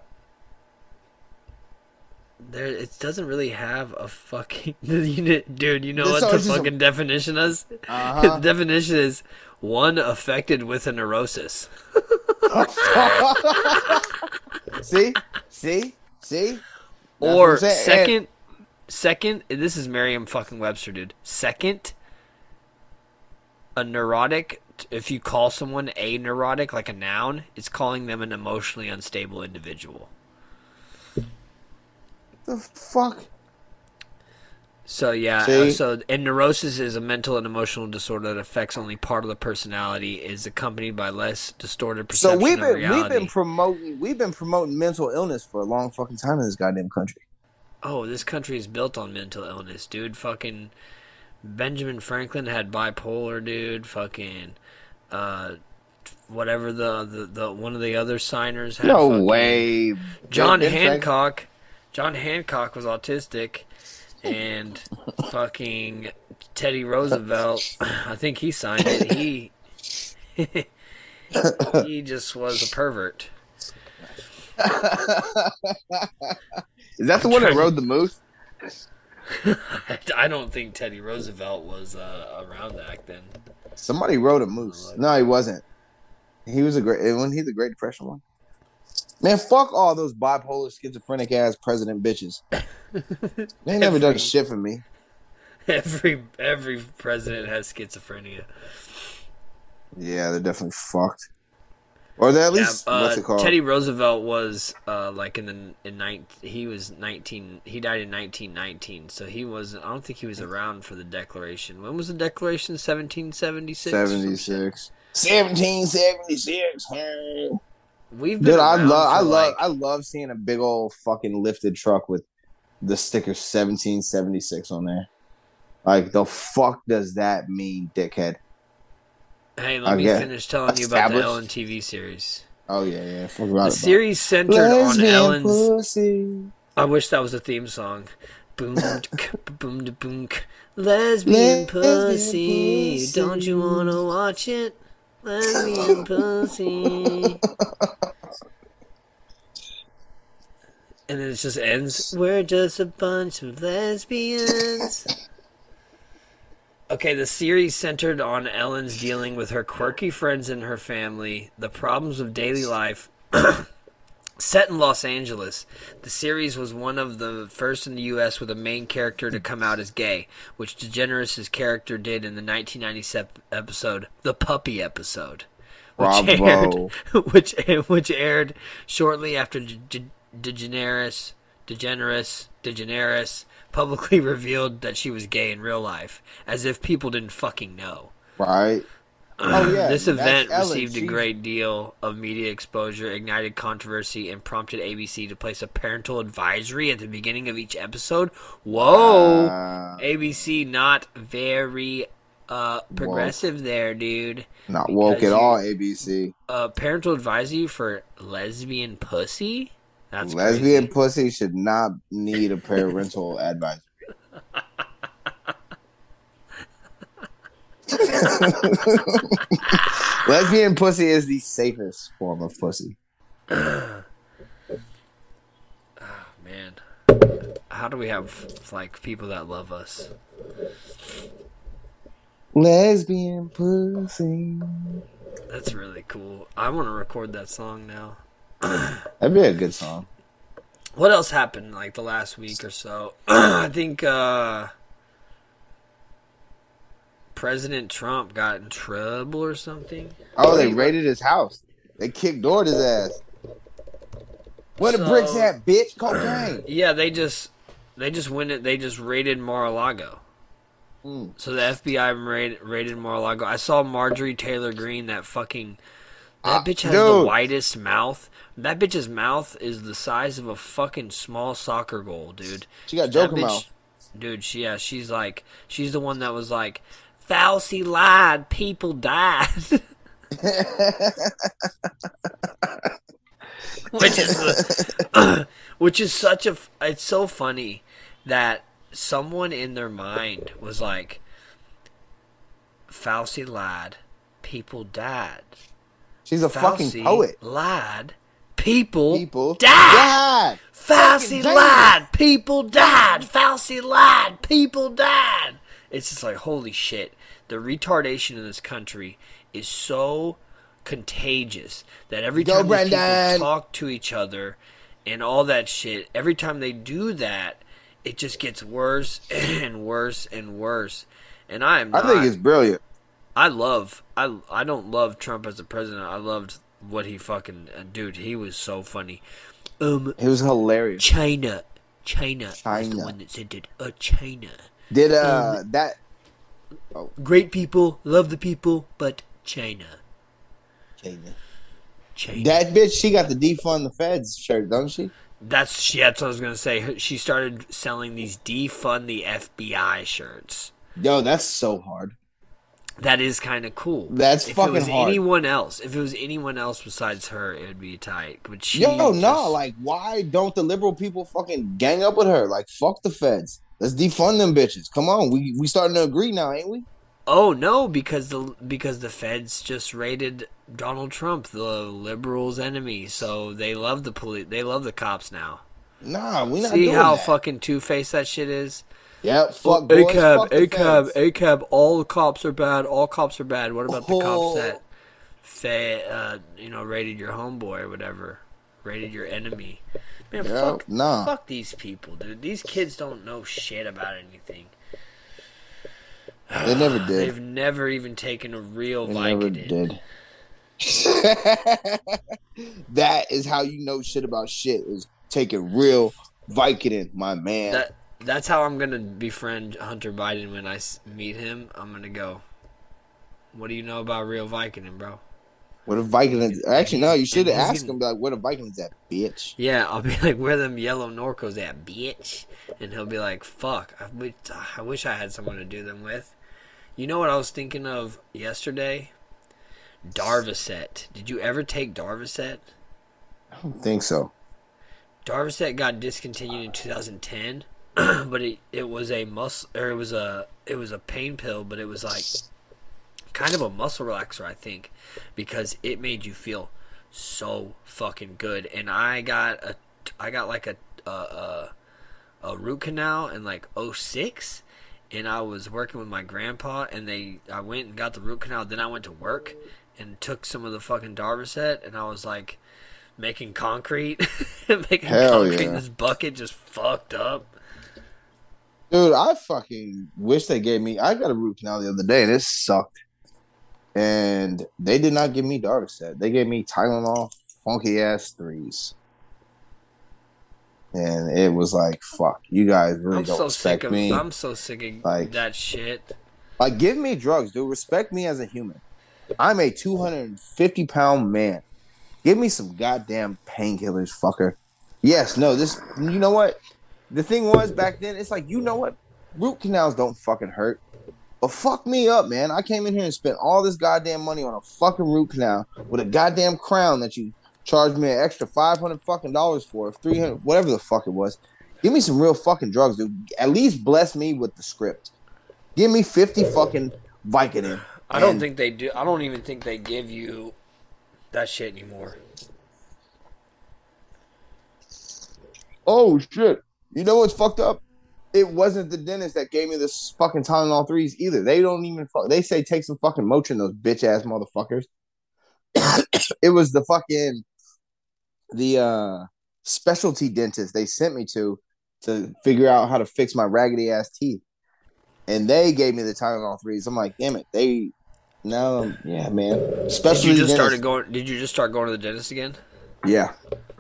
there it doesn't really have a fucking *laughs* dude, you know This- what the just a- fucking definition is? Uh-huh. *laughs* the definition is one affected with a neurosis. *laughs* see? See? See? That's or I'm. And- second second this is Merriam fucking Webster, dude. Second a neurotic if you call someone a neurotic, like a noun, it's calling them an emotionally unstable individual. The fuck? So yeah, uh, See? so and neurosis is a mental and emotional disorder that affects only part of the personality, is accompanied by less distorted perception. So we've been reality. we've been promoting we've been promoting mental illness for a long fucking time in this goddamn country. Oh, this country is built on mental illness, dude. Fucking Benjamin Franklin had bipolar, dude. Fucking uh whatever the the, the one of the other signers had No fucking- way. John Ben Hancock. John Hancock was autistic and fucking Teddy Roosevelt, I think he signed it. He *laughs* he just was a pervert. *laughs* Is that the one that rode the moose? *laughs* I don't think Teddy Roosevelt was uh, around back then. Somebody wrote a moose. No, he wasn't. He was a great when he the Great Depression one. Man, fuck all those bipolar, schizophrenic ass president bitches. *laughs* They ain't never done shit for me. Every every president has schizophrenia. Yeah, they're definitely fucked. Or at least yeah, uh, what's it called? Teddy Roosevelt was uh, like in the in nine, he was nineteen. He died in nineteen nineteen, so he was. I don't think he was around for the Declaration. When was the Declaration? Seventeen seventy six. Seventy six. Seventeen seventy six. We've been Dude, I love, I love, like- I love seeing a big old fucking lifted truck with the sticker seventeen seventy six on there. Like the fuck does that mean, dickhead? Hey, let I me finish telling you about the. Ellen TV series. Oh yeah, yeah. Fuck The it, series centered bro. on Lesbian Ellen's. pussy. I wish that was a theme song. Boom, *laughs* boom, boom, lesbian Lesbian pussy. pussy. Don't you wanna watch it? Lesbian *laughs* pussy. And then it just ends. We're just a bunch of lesbians. Okay, the series centered on Ellen's dealing with her quirky friends and her family, the problems of daily life. *coughs* Set in Los Angeles, the series was one of the first in the U.S. with a main character to come out as gay, which DeGeneres' character did in the 1997 episode, The Puppy Episode, which Bravo. aired, *laughs* which, which aired shortly after De- De- DeGeneres, DeGeneres, DeGeneres publicly *laughs* revealed that she was gay in real life, as if people didn't fucking know. Right. *clears throat* Oh yeah. this event Ellen. received a great deal of media exposure, ignited controversy, and prompted ABC to place a parental advisory at the beginning of each episode. Whoa! Uh, ABC not very uh, progressive there, dude. not woke at all. ABC. Uh, parental advisory for lesbian pussy? That's Lesbian crazy. pussy should not need a parental *laughs* advisory. *laughs* Lesbian pussy is the safest form of pussy. Ah, man, how do we have like people that love us? Lesbian pussy. That's really cool. I want to record that song now. *clears throat* That'd be a good song. What else happened like the last week or so? *clears throat* I think uh President Trump got in trouble or something. Oh, they raided his house. They kicked door to his ass. Where the bricks at, bitch? Cocaine. *clears throat* Yeah, they just they just went it. They just raided Mar-a-Lago. Mm. So the FBI raid, raided Mar-a-Lago. I saw Marjorie Taylor Greene. That fucking that Ah, bitch has the widest mouth. That bitch's mouth is the size of a fucking small soccer goal, dude. She got Joker bitch- mouth. Dude, she yeah, she's like she's the one that was like Fauci lied, people died. *laughs* *laughs* which is the, *clears throat* which is such a, it's so funny that someone in their mind was like Fauci lied, people died. She's a Fauci fucking poet. lied, people, People died. died. Fauci lied. People died. Fauci lied. People died. It's just like holy shit. The retardation in this country is so contagious that every Go, time these people talk to each other and all that shit, every time they do that, it just gets worse *laughs* and worse and worse. And I am I not. think it's brilliant. I love I I don't love Trump as a president. I loved what he fucking uh, dude. He was so funny. Um, he was hilarious. China, China, was the one that said it. Uh, China. Did uh that Great people, love the people, but China, China. China. that bitch? She got the defund the feds shirt, don't she? That's yeah, that's what I was gonna say. She started selling these defund the FBI shirts. Yo, that's so hard. That is kind of cool. That's if fucking it was hard. anyone else, if it was anyone else besides her, it would be tight. But she, Yo, no, just- like why don't the liberal people fucking gang up with her? Like fuck the feds. Let's defund them bitches. Come on, we we starting to agree now, ain't we? Oh no, because the because the feds just raided Donald Trump, the liberals' enemy. So they love the police. They love the cops now. Nah, we not See how that. fucking two faced that shit is. Yep, fuck boys, ACAB, fuck ACAB, feds. ACAB. All the cops are bad. All cops are bad. What about the Oh. cops that, fa- uh, you know, raided your homeboy or whatever, raided your enemy? Man, Yep, fuck, nah. fuck these people, dude. These kids don't know shit about anything. They never did. They've never even taken a real They never did. *laughs* that is how you know shit about shit is taking real Vicodin, my man. That that's how I'm gonna befriend Hunter Biden when I meet him. I'm gonna go. What do you know about real Vicodin, bro? what a Vicodin? Actually, no. You should ask him like, "What a Vicodin's at, bitch." Yeah, I'll be *laughs* like, where them yellow Norcos at, bitch? And he'll be like, fuck, I wish, I wish I had someone to do them with. You know what I was thinking of yesterday? Darvocet. Did you ever take Darvocet? I don't think so. Darvocet got discontinued in 2010, *clears throat* but it, it was a muscle or it was a it was a pain pill, but it was like kind of a muscle relaxer, I think, because it made you feel so fucking good. And I got a I got like a a a, a root canal in like 06 and I was working with my grandpa and they I went and got the root canal, then I went to work and took some of the fucking Darvocet and I was like making concrete *laughs* making Hell concrete in yeah. this bucket just fucked up. Dude, I fucking wish they gave me. I got a root canal the other day, and it sucked. And they did not give me Darvocet. They gave me Tylenol, funky ass threes. And it was like, fuck, you guys really I'm don't so respect sick of me. I'm so sick of Like- that shit. Like, give me drugs, dude. Respect me as a human. I'm a 250 pound man. Give me some goddamn painkillers, fucker. Yes, no, this, you know what? The thing was back then, it's like, you know what? Root canals don't fucking hurt. But fuck me up, man. I came in here and spent all this goddamn money on a fucking root canal with a goddamn crown that you charged me an extra 500 fucking dollars for, 300, whatever the fuck it was. Give me some real fucking drugs, dude. At least bless me with the script. Give me 50 fucking Vicodin. I don't think they do. I don't even think they give you that shit anymore. Oh shit! You know what's fucked up? It wasn't the dentist that gave me this fucking Tylenol threes either. They don't even fuck. They say take some fucking Motrin, those bitch ass motherfuckers. *coughs* it was the fucking the uh specialty dentist they sent me to to figure out how to fix my raggedy ass teeth, and they gave me the Tylenol threes. I'm like, damn it, they. No, yeah, man. Did Specialty you just dentist- started going? Did you just start going to the dentist again? Yeah,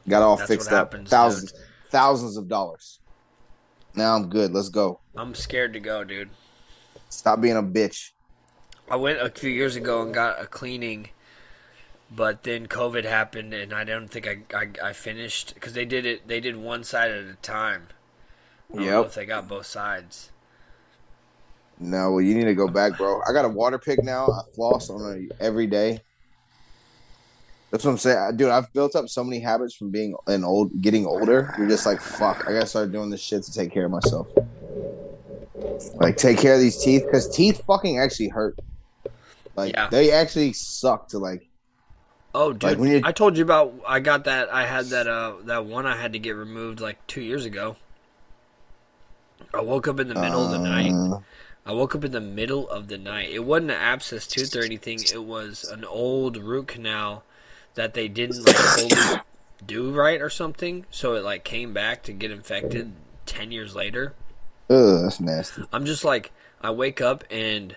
got all That's fixed up. happens, thousands, thousands of dollars. Now I'm good. Let's go. I'm scared to go, dude. Stop being a bitch. I went a few years ago and got a cleaning, but then COVID happened, and I don't think I I, I finished because they did it. They did one side at a time. I Yep. if they got both sides. No, well, you need to go back, bro. I got a water pick now. I floss on it every day. That's what I'm saying, dude. I've built up so many habits from being an old, getting older. You're just like, fuck. I gotta start doing this shit to take care of myself. Like, take care of these teeth because teeth fucking actually hurt. Like, Yeah. they actually suck to like. Oh, dude! Like, I told you about. I got that. I had that. Uh, that one I had to get removed like two years ago. I woke up in the middle of the night. Uh, I woke up in the middle of the night. It wasn't an abscess tooth or anything. It was an old root canal that they didn't like fully do right or something. So it like came back to get infected ten years later. Ugh, that's nasty. I'm just like I wake up and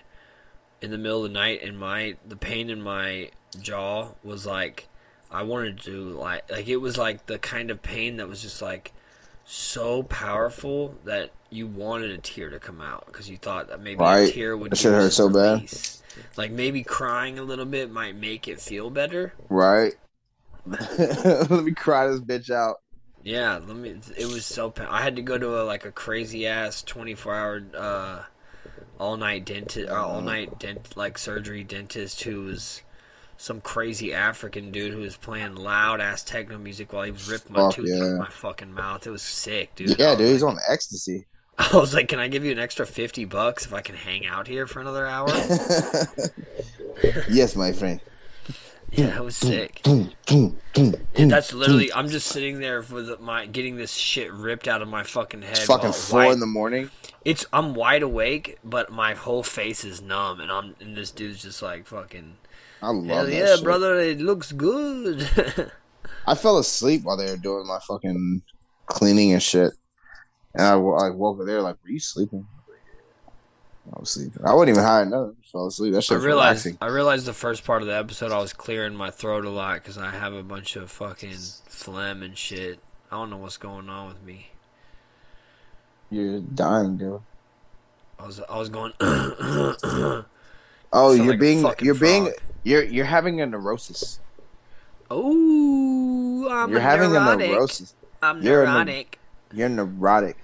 in the middle of the night, and my the pain in my jaw was like I wanted to like like it was like the kind of pain that was just like so powerful that you wanted a tear to come out because you thought that maybe a Right. tear would That shit hurt so bad. release. Like maybe crying a little bit might make it feel better. Right. *laughs* Let me cry this bitch out. Yeah, let me. It was so. I had to go to a like a crazy ass twenty four hour, uh, all night dentist, uh, all night dent like surgery dentist who was some crazy African dude who was playing loud ass techno music while he was ripping my Fuck tooth yeah. out of my fucking mouth. It was sick, dude. Yeah, dude, he's on ecstasy. *laughs* I was like, "Can I give you an extra fifty bucks if I can hang out here for another hour?" *laughs* yes, my friend. *laughs* yeah, it was sick. And that's literally. I'm just sitting there with my getting this shit ripped out of my fucking head. It's fucking four white- in the morning. It's I'm wide awake, but my whole face is numb, and I'm and this dude's just like fucking. I love Hell that yeah, shit. brother, it looks good. I fell asleep while they were doing my fucking cleaning and shit. And I, I woke up there like, were you sleeping? I was sleeping. I wasn't even high enough. I fell asleep. That I was realized relaxing. I realized the first part of the episode I was clearing my throat a lot because I have a bunch of fucking phlegm and shit. I don't know what's going on with me. You're dying, dude. I was I was going. *clears throat* Oh, you're like being you're being you're you're having a neurosis. oh, I'm you're having neurotic. a neurosis. I'm You're neurotic. You're neurotic.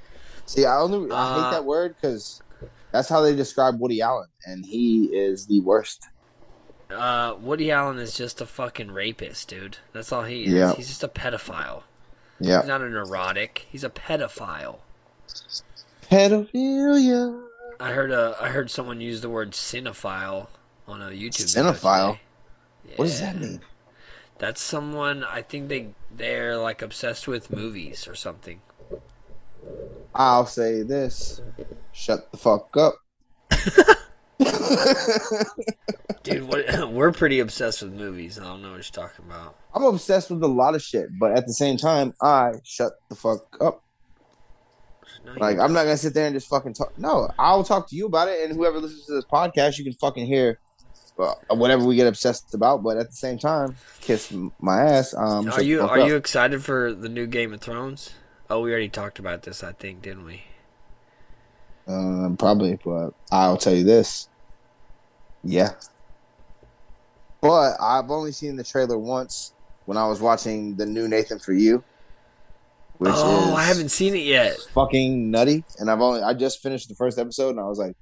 See, I only I Uh, hate that word because that's how they describe Woody Allen, and he is the worst. Uh, Woody Allen is just a fucking rapist, dude. That's all he is. Yeah. He's just a pedophile. Yeah, He's not a neurotic. He's a pedophile. pedophilia. I heard uh, I heard someone use the word cinephile on a YouTube. video Cinephile? today. What does that mean? That's someone I think they they're like obsessed with movies or something. I'll say this: shut the fuck up. *laughs* Dude, what, *laughs* we're pretty obsessed with movies. I don't know what you're talking about. I'm obsessed with a lot of shit, but at the same time, I shut the fuck up. No, Like I'm not gonna sit there and just fucking talk. No, I'll talk to you about it, and whoever listens to this podcast, you can fucking hear uh, whatever we get obsessed about. But at the same time, kiss my ass. Um, Are you are up. you excited for the new Game of Thrones? Oh, we already talked about this, I think, didn't we? Um, probably, but I'll tell you this. Yeah. But I've only seen the trailer once when I was watching the new Nathan for You. Which oh, is I haven't seen it yet. fucking nutty. And I've only I just finished the first episode and I was like,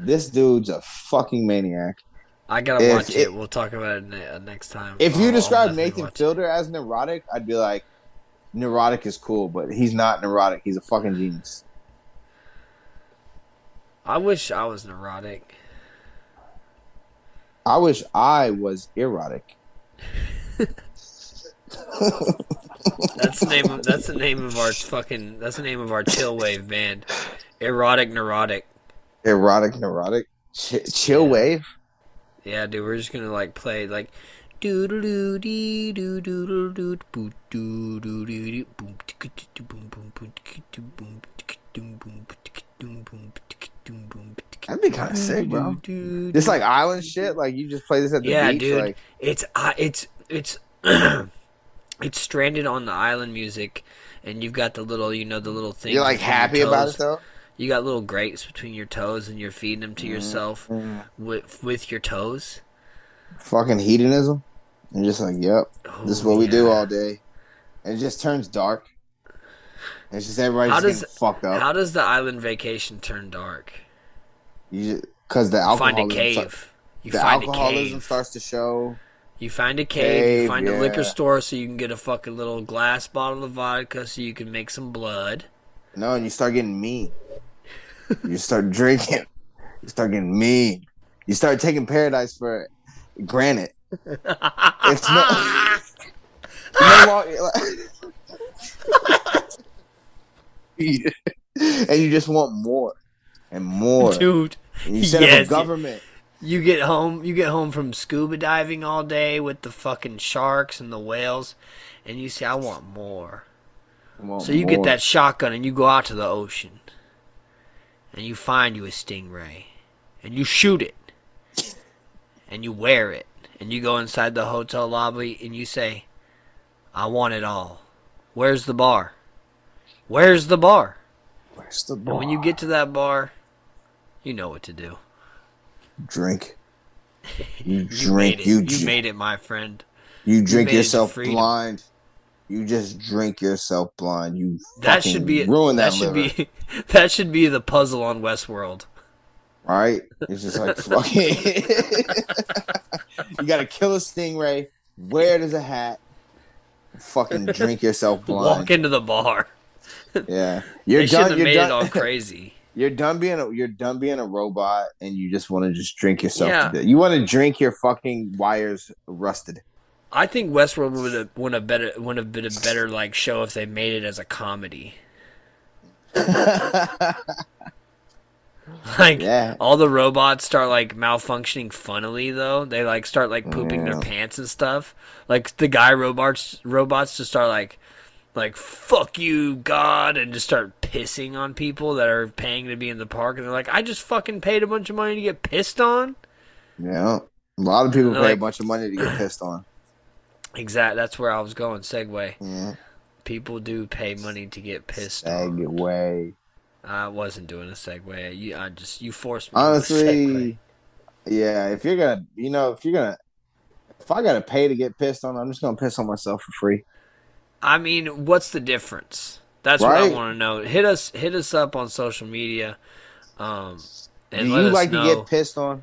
this dude's a fucking maniac. I gotta If watch it. it- We'll talk about it uh, next time. If you I'll describe Nathan watch it. Fielder as neurotic, I'd be like, neurotic is cool, but he's not neurotic. He's a fucking genius. I wish I was neurotic. I wish I was erotic. That's the name. Of, that's the name of our fucking. That's the name of our chill wave band. Erotic neurotic. Erotic, neurotic. Ch- chill Yeah. wave. Yeah, dude. We're just gonna like play like. Boom boom boom boom boom boom boom That'd be kind of sick, bro. doo. like island shit. Like you just play this at the Yeah, beach. dude. Like It's uh, it's it's *clears throat* it's stranded on the island music, and you've got the little you know the little thing. you're like happy about it though. You got little grapes between your toes, and you're feeding them to yourself Mm. with with your toes. Fucking hedonism. And just like, yep, this is Oh, what we do oh, all day. And it just turns dark. And it's just everybody How just does- getting fucked up. How does the island vacation turn dark? You because the You find alcoholism, a cave. You the find a alcoholism cave. starts to show. You find a cave. you Cave, find a liquor store so you can get a fucking little glass bottle of vodka so you can make some blood. No, and you start getting mean. you start *laughs* drinking. You start getting mean. You start taking paradise for granted. *laughs* It's not. no longer, like, and you just want more and more. Dude, And you set up yes, a government. You get home, you get home from scuba diving all day with the fucking sharks and the whales, and you say, "I want more." Want So you get that shotgun and you go out to the ocean, and you find you a stingray, and you shoot it, and you wear it and you go inside the hotel lobby and you say, I want it all. Where's the bar? Where's the bar? Where's the And when you get to that bar, you know what to do. drink, *laughs* you You drink, you You, made it, my friend. you drink to yourself blind. You just drink yourself blind. You That should be ruin that, that should liver, be *laughs* that should be the puzzle on Westworld. Right? It's just like *laughs* fucking. *laughs* you got to kill a stingray. Wear it as a hat. Fucking drink yourself *laughs* blind. Walk into the bar. Yeah, you're they done. You're made done. it all crazy. You're done being a you're done being a robot, and you just want to just drink yourself Yeah. to death. You want to drink your fucking wires rusted. I think Westworld would have would have better would have been a better like show if they made it as a comedy. *laughs* Like Yeah. all the robots start like malfunctioning funnily though. They like start like pooping their pants and stuff. Like the guy robots robots just start like like fuck you god and just start pissing on people that are paying to be in the park and they're like I just fucking paid a bunch of money to get pissed on. yeah, a lot of people pay a bunch of money to get *clears throat* pissed on. Exactly. that's where I was going segue. Yeah, People do pay money to get pissed on. segue. I wasn't doing a segue. You, I just you forced me. to Honestly, yeah. If you're gonna, you know, if you're gonna, if I gotta pay to get pissed on, I'm just gonna piss on myself for free. I mean, what's the difference? That's what I want to know. Hit us, hit us up on social media, um, and Do you like know. to get pissed on?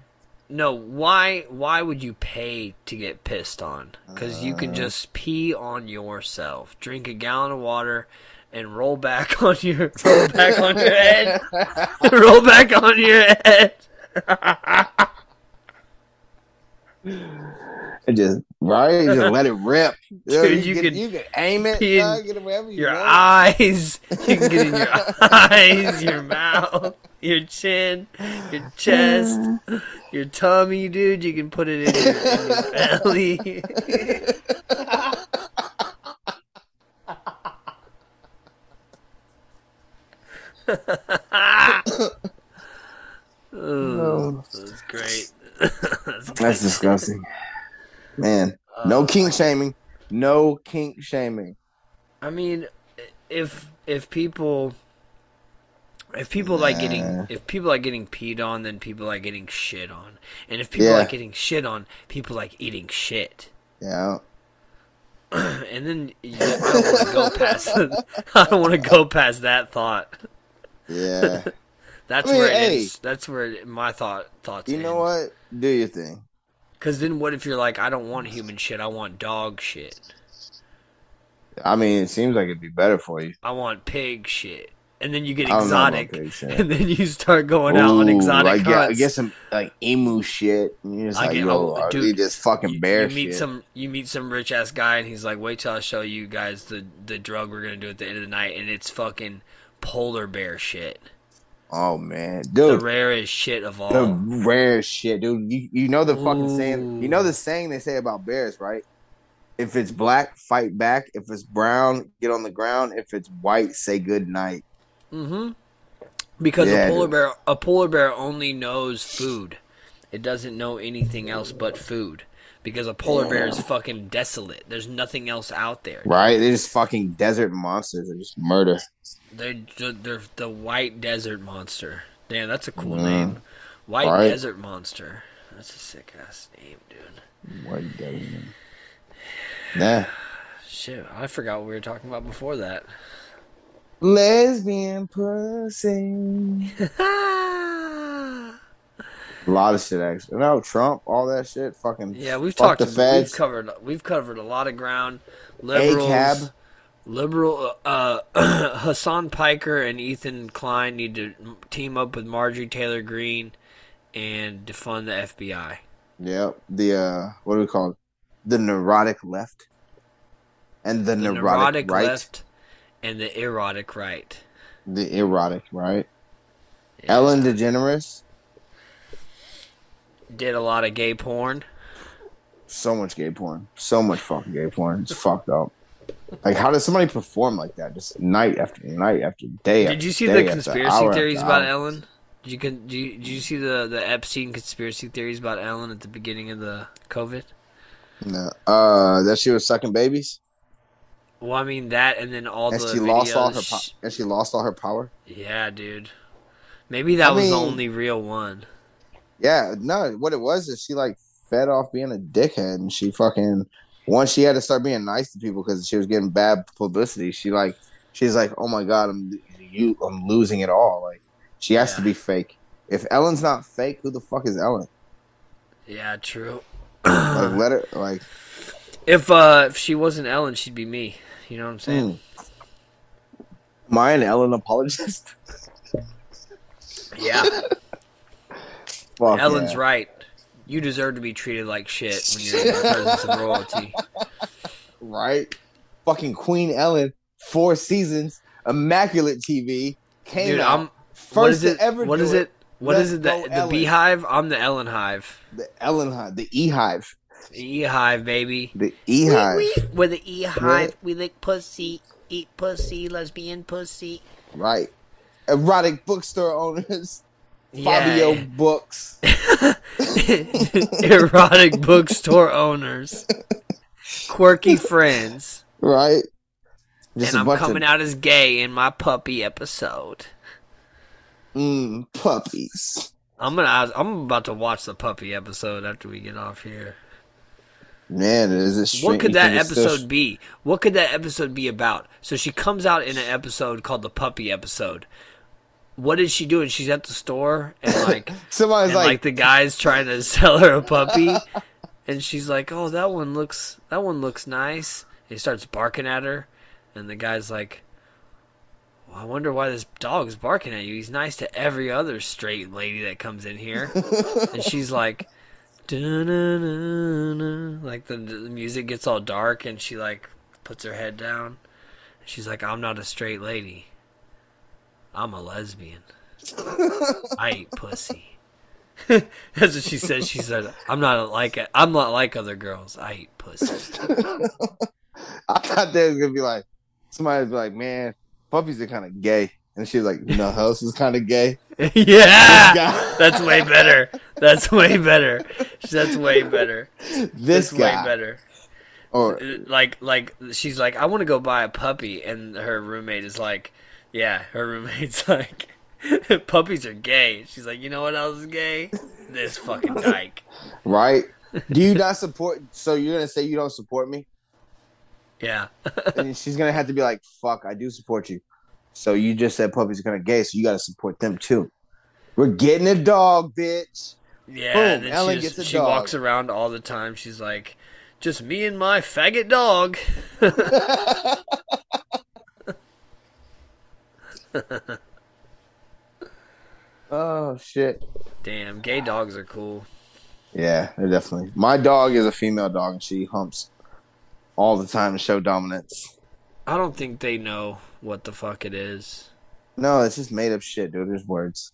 no, why? Why would you pay to get pissed on? Because you can Uh. just pee on yourself, drink a gallon of water, and roll back *laughs* on your *laughs* roll back on your head, *laughs* roll back on your head. And just right, you just let it rip. Dude, you can, could you can aim it, in dog, get it wherever you your want. eyes. You can get in your eyes, your mouth, your chin, your chest, your tummy, dude. You can put it in your, in your belly. Oh, *laughs* that's great. that's That's disgusting, man. No Uh, kink shaming. No kink shaming. I mean, if if people if people like getting if people like getting peed on, then people like getting shit on, and if people Yeah. like getting shit on, people like eating shit. *clears throat* Yeah. and then you, I don't want to go past. *laughs* I don't want to go past that thought. Yeah. *laughs* That's I mean, where it hey. ends. That's where it- my thought thoughts. you know what? Do your thing. Because then, what if you're like, I don't want human shit. I want dog shit. I mean, it seems like it'd be better for you. I want pig shit. And then you get I don't know about exotic, *laughs* and then you start going out on exotic like, hunts. get some like emu shit. And you're just I like, get- yo, oh, dude, this fucking you, bear you meet shit. some you meet some rich ass guy and he's like wait till i show you guys the the drug we're gonna do at the end of the night and it's fucking polar bear shit oh man, dude, the rarest shit of all the rarest shit, dude. You you know the fucking saying. You know the saying they say about bears, right? If it's black, fight back. If it's brown, get on the ground. If it's white, say good night. mm-hmm because Yeah, a polar dude. bear a polar bear only knows food it doesn't know anything else but food because a polar bear is fucking desolate there's nothing else out there Right? They're just fucking desert monsters. They're just murder. They're, they're the white desert monster damn that's a cool Mm. name white Right. desert monster that's a sick ass name dude White desert. Nah. Shit, I forgot what we were talking about before that. Lesbian pussy. *laughs* A lot of shit actually. No, Trump, all that shit. Fucking yeah, we've fuck talked. the we've covered. We've covered a lot of ground. Liberals, ACAB. Liberal. Uh, *clears throat* Hassan Piker and Ethan Klein need to team up with Marjorie Taylor Greene and defund the FBI. Yep. The uh what do we call it? The neurotic left. And the, The neurotic, neurotic right. left and the erotic right. The erotic right. Yeah. Ellen DeGeneres. did a lot of gay porn. So much gay porn. So much fucking gay porn. It's fucked up. Like how does somebody perform like that? Just night after night after day after Did you see the conspiracy theories about? Ellen? Did you, did you did you see the the Epstein conspiracy theories about Ellen at the beginning of the COVID? No. Uh, that she was sucking babies, Well, I mean that, and then all and the she videos. lost all her, po- and she lost all her power. yeah, dude. Maybe that I was the only real one. Yeah, no. What it was is she like fed off being a dickhead, and she fucking once she had to start being nice to people because she was getting bad publicity. She like she's like, oh my god, I'm you, I'm losing it all. Like she has to be fake. If Ellen's not fake, who the fuck is Ellen? Yeah, true. Like *clears throat* let her like. If uh if she wasn't Ellen, she'd be me. You know what I'm saying? Mm. Am I an Ellen apologist? Yeah. *laughs* Fuck Ellen's yeah. right. You deserve to be treated like shit when you're in the *laughs* presence of royalty. right? Fucking Queen Ellen, four seasons, immaculate TV, came Dude, out I'm first what is it? to ever What do is it? What Let's is it? The, the beehive? I'm the Ellen hive. The Ellen Hive, the E Hive, E hive, baby. the E Hive, We're the E hive. We lick pussy, eat pussy, lesbian pussy. right? Erotic bookstore owners, Fabio Yeah. Books, *laughs* Erotic bookstore owners. Quirky friends. right? and I'm coming out as gay in my puppy episode. mm, puppies. I'm gonna. I'm about to watch the puppy episode after we get off here. Man, is it? What could that think it's still- episode be? What could that episode be about? So she comes out in an episode called the puppy episode. What is she doing? She's at the store and like *laughs* Somebody's and like, like, the guy's trying to *laughs* sell her a puppy and she's like, "Oh, that one looks that one looks nice." And he starts barking at her and the guy's like, well, I wonder why this dog's barking at you. He's nice to every other straight lady that comes in here. and *laughs* she's like, "Dun-dun-dun-dun." like the, the music gets all dark and she like puts her head down. She's like, I'm not a straight lady. I'm a lesbian. *laughs* I eat pussy. *laughs* That's what she said. She said, "I'm not like I'm not like other girls. I eat pussy." *laughs* I thought they was gonna be like, somebody's like, man, puppies are kind of gay, and she was like, no, house is kind of gay. yeah, that's way better. That's way better. That's way better. This That's way better. or Like, like she's like, I want to go buy a puppy, and her roommate is like, Yeah, her roommate's *laughs* like, puppies are gay. She's like, you know what else is gay? This fucking dyke. right? Do you *laughs* not support? So you're gonna say you don't support me? Yeah. *laughs* and she's gonna have to be like, "Fuck, I do support you." So you just said puppies are gonna gay, so you gotta support them too. We're getting a dog, bitch. Yeah, Boom, then Ellen she, just, gets a she dog. walks around all the time. She's like, just me and my faggot dog. *laughs* oh shit. Damn, gay dogs are cool. Yeah, they're definitely. My dog is a female dog, and she humps all the time to show dominance. I don't think they know what the fuck it is. No, it's just made up shit, dude. There's words.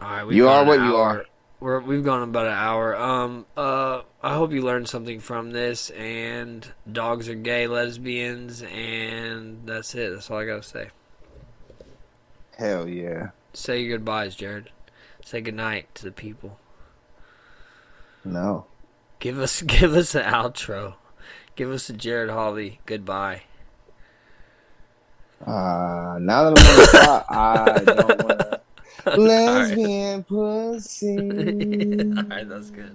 All right, You are what you are. We're, we've gone about an hour. Um, uh, I hope you learned something from this. And dogs are gay, lesbians, and that's it. That's all I gotta say. Hell yeah. Say your goodbyes, Jared. Say goodnight to the people. No. Give us, *laughs* give us an outro. Give us a Jared Hawley goodbye. Uh, now that I'm on the spot, I don't want to. *laughs* All right. Lesbian pussy. *laughs* all right, that's good.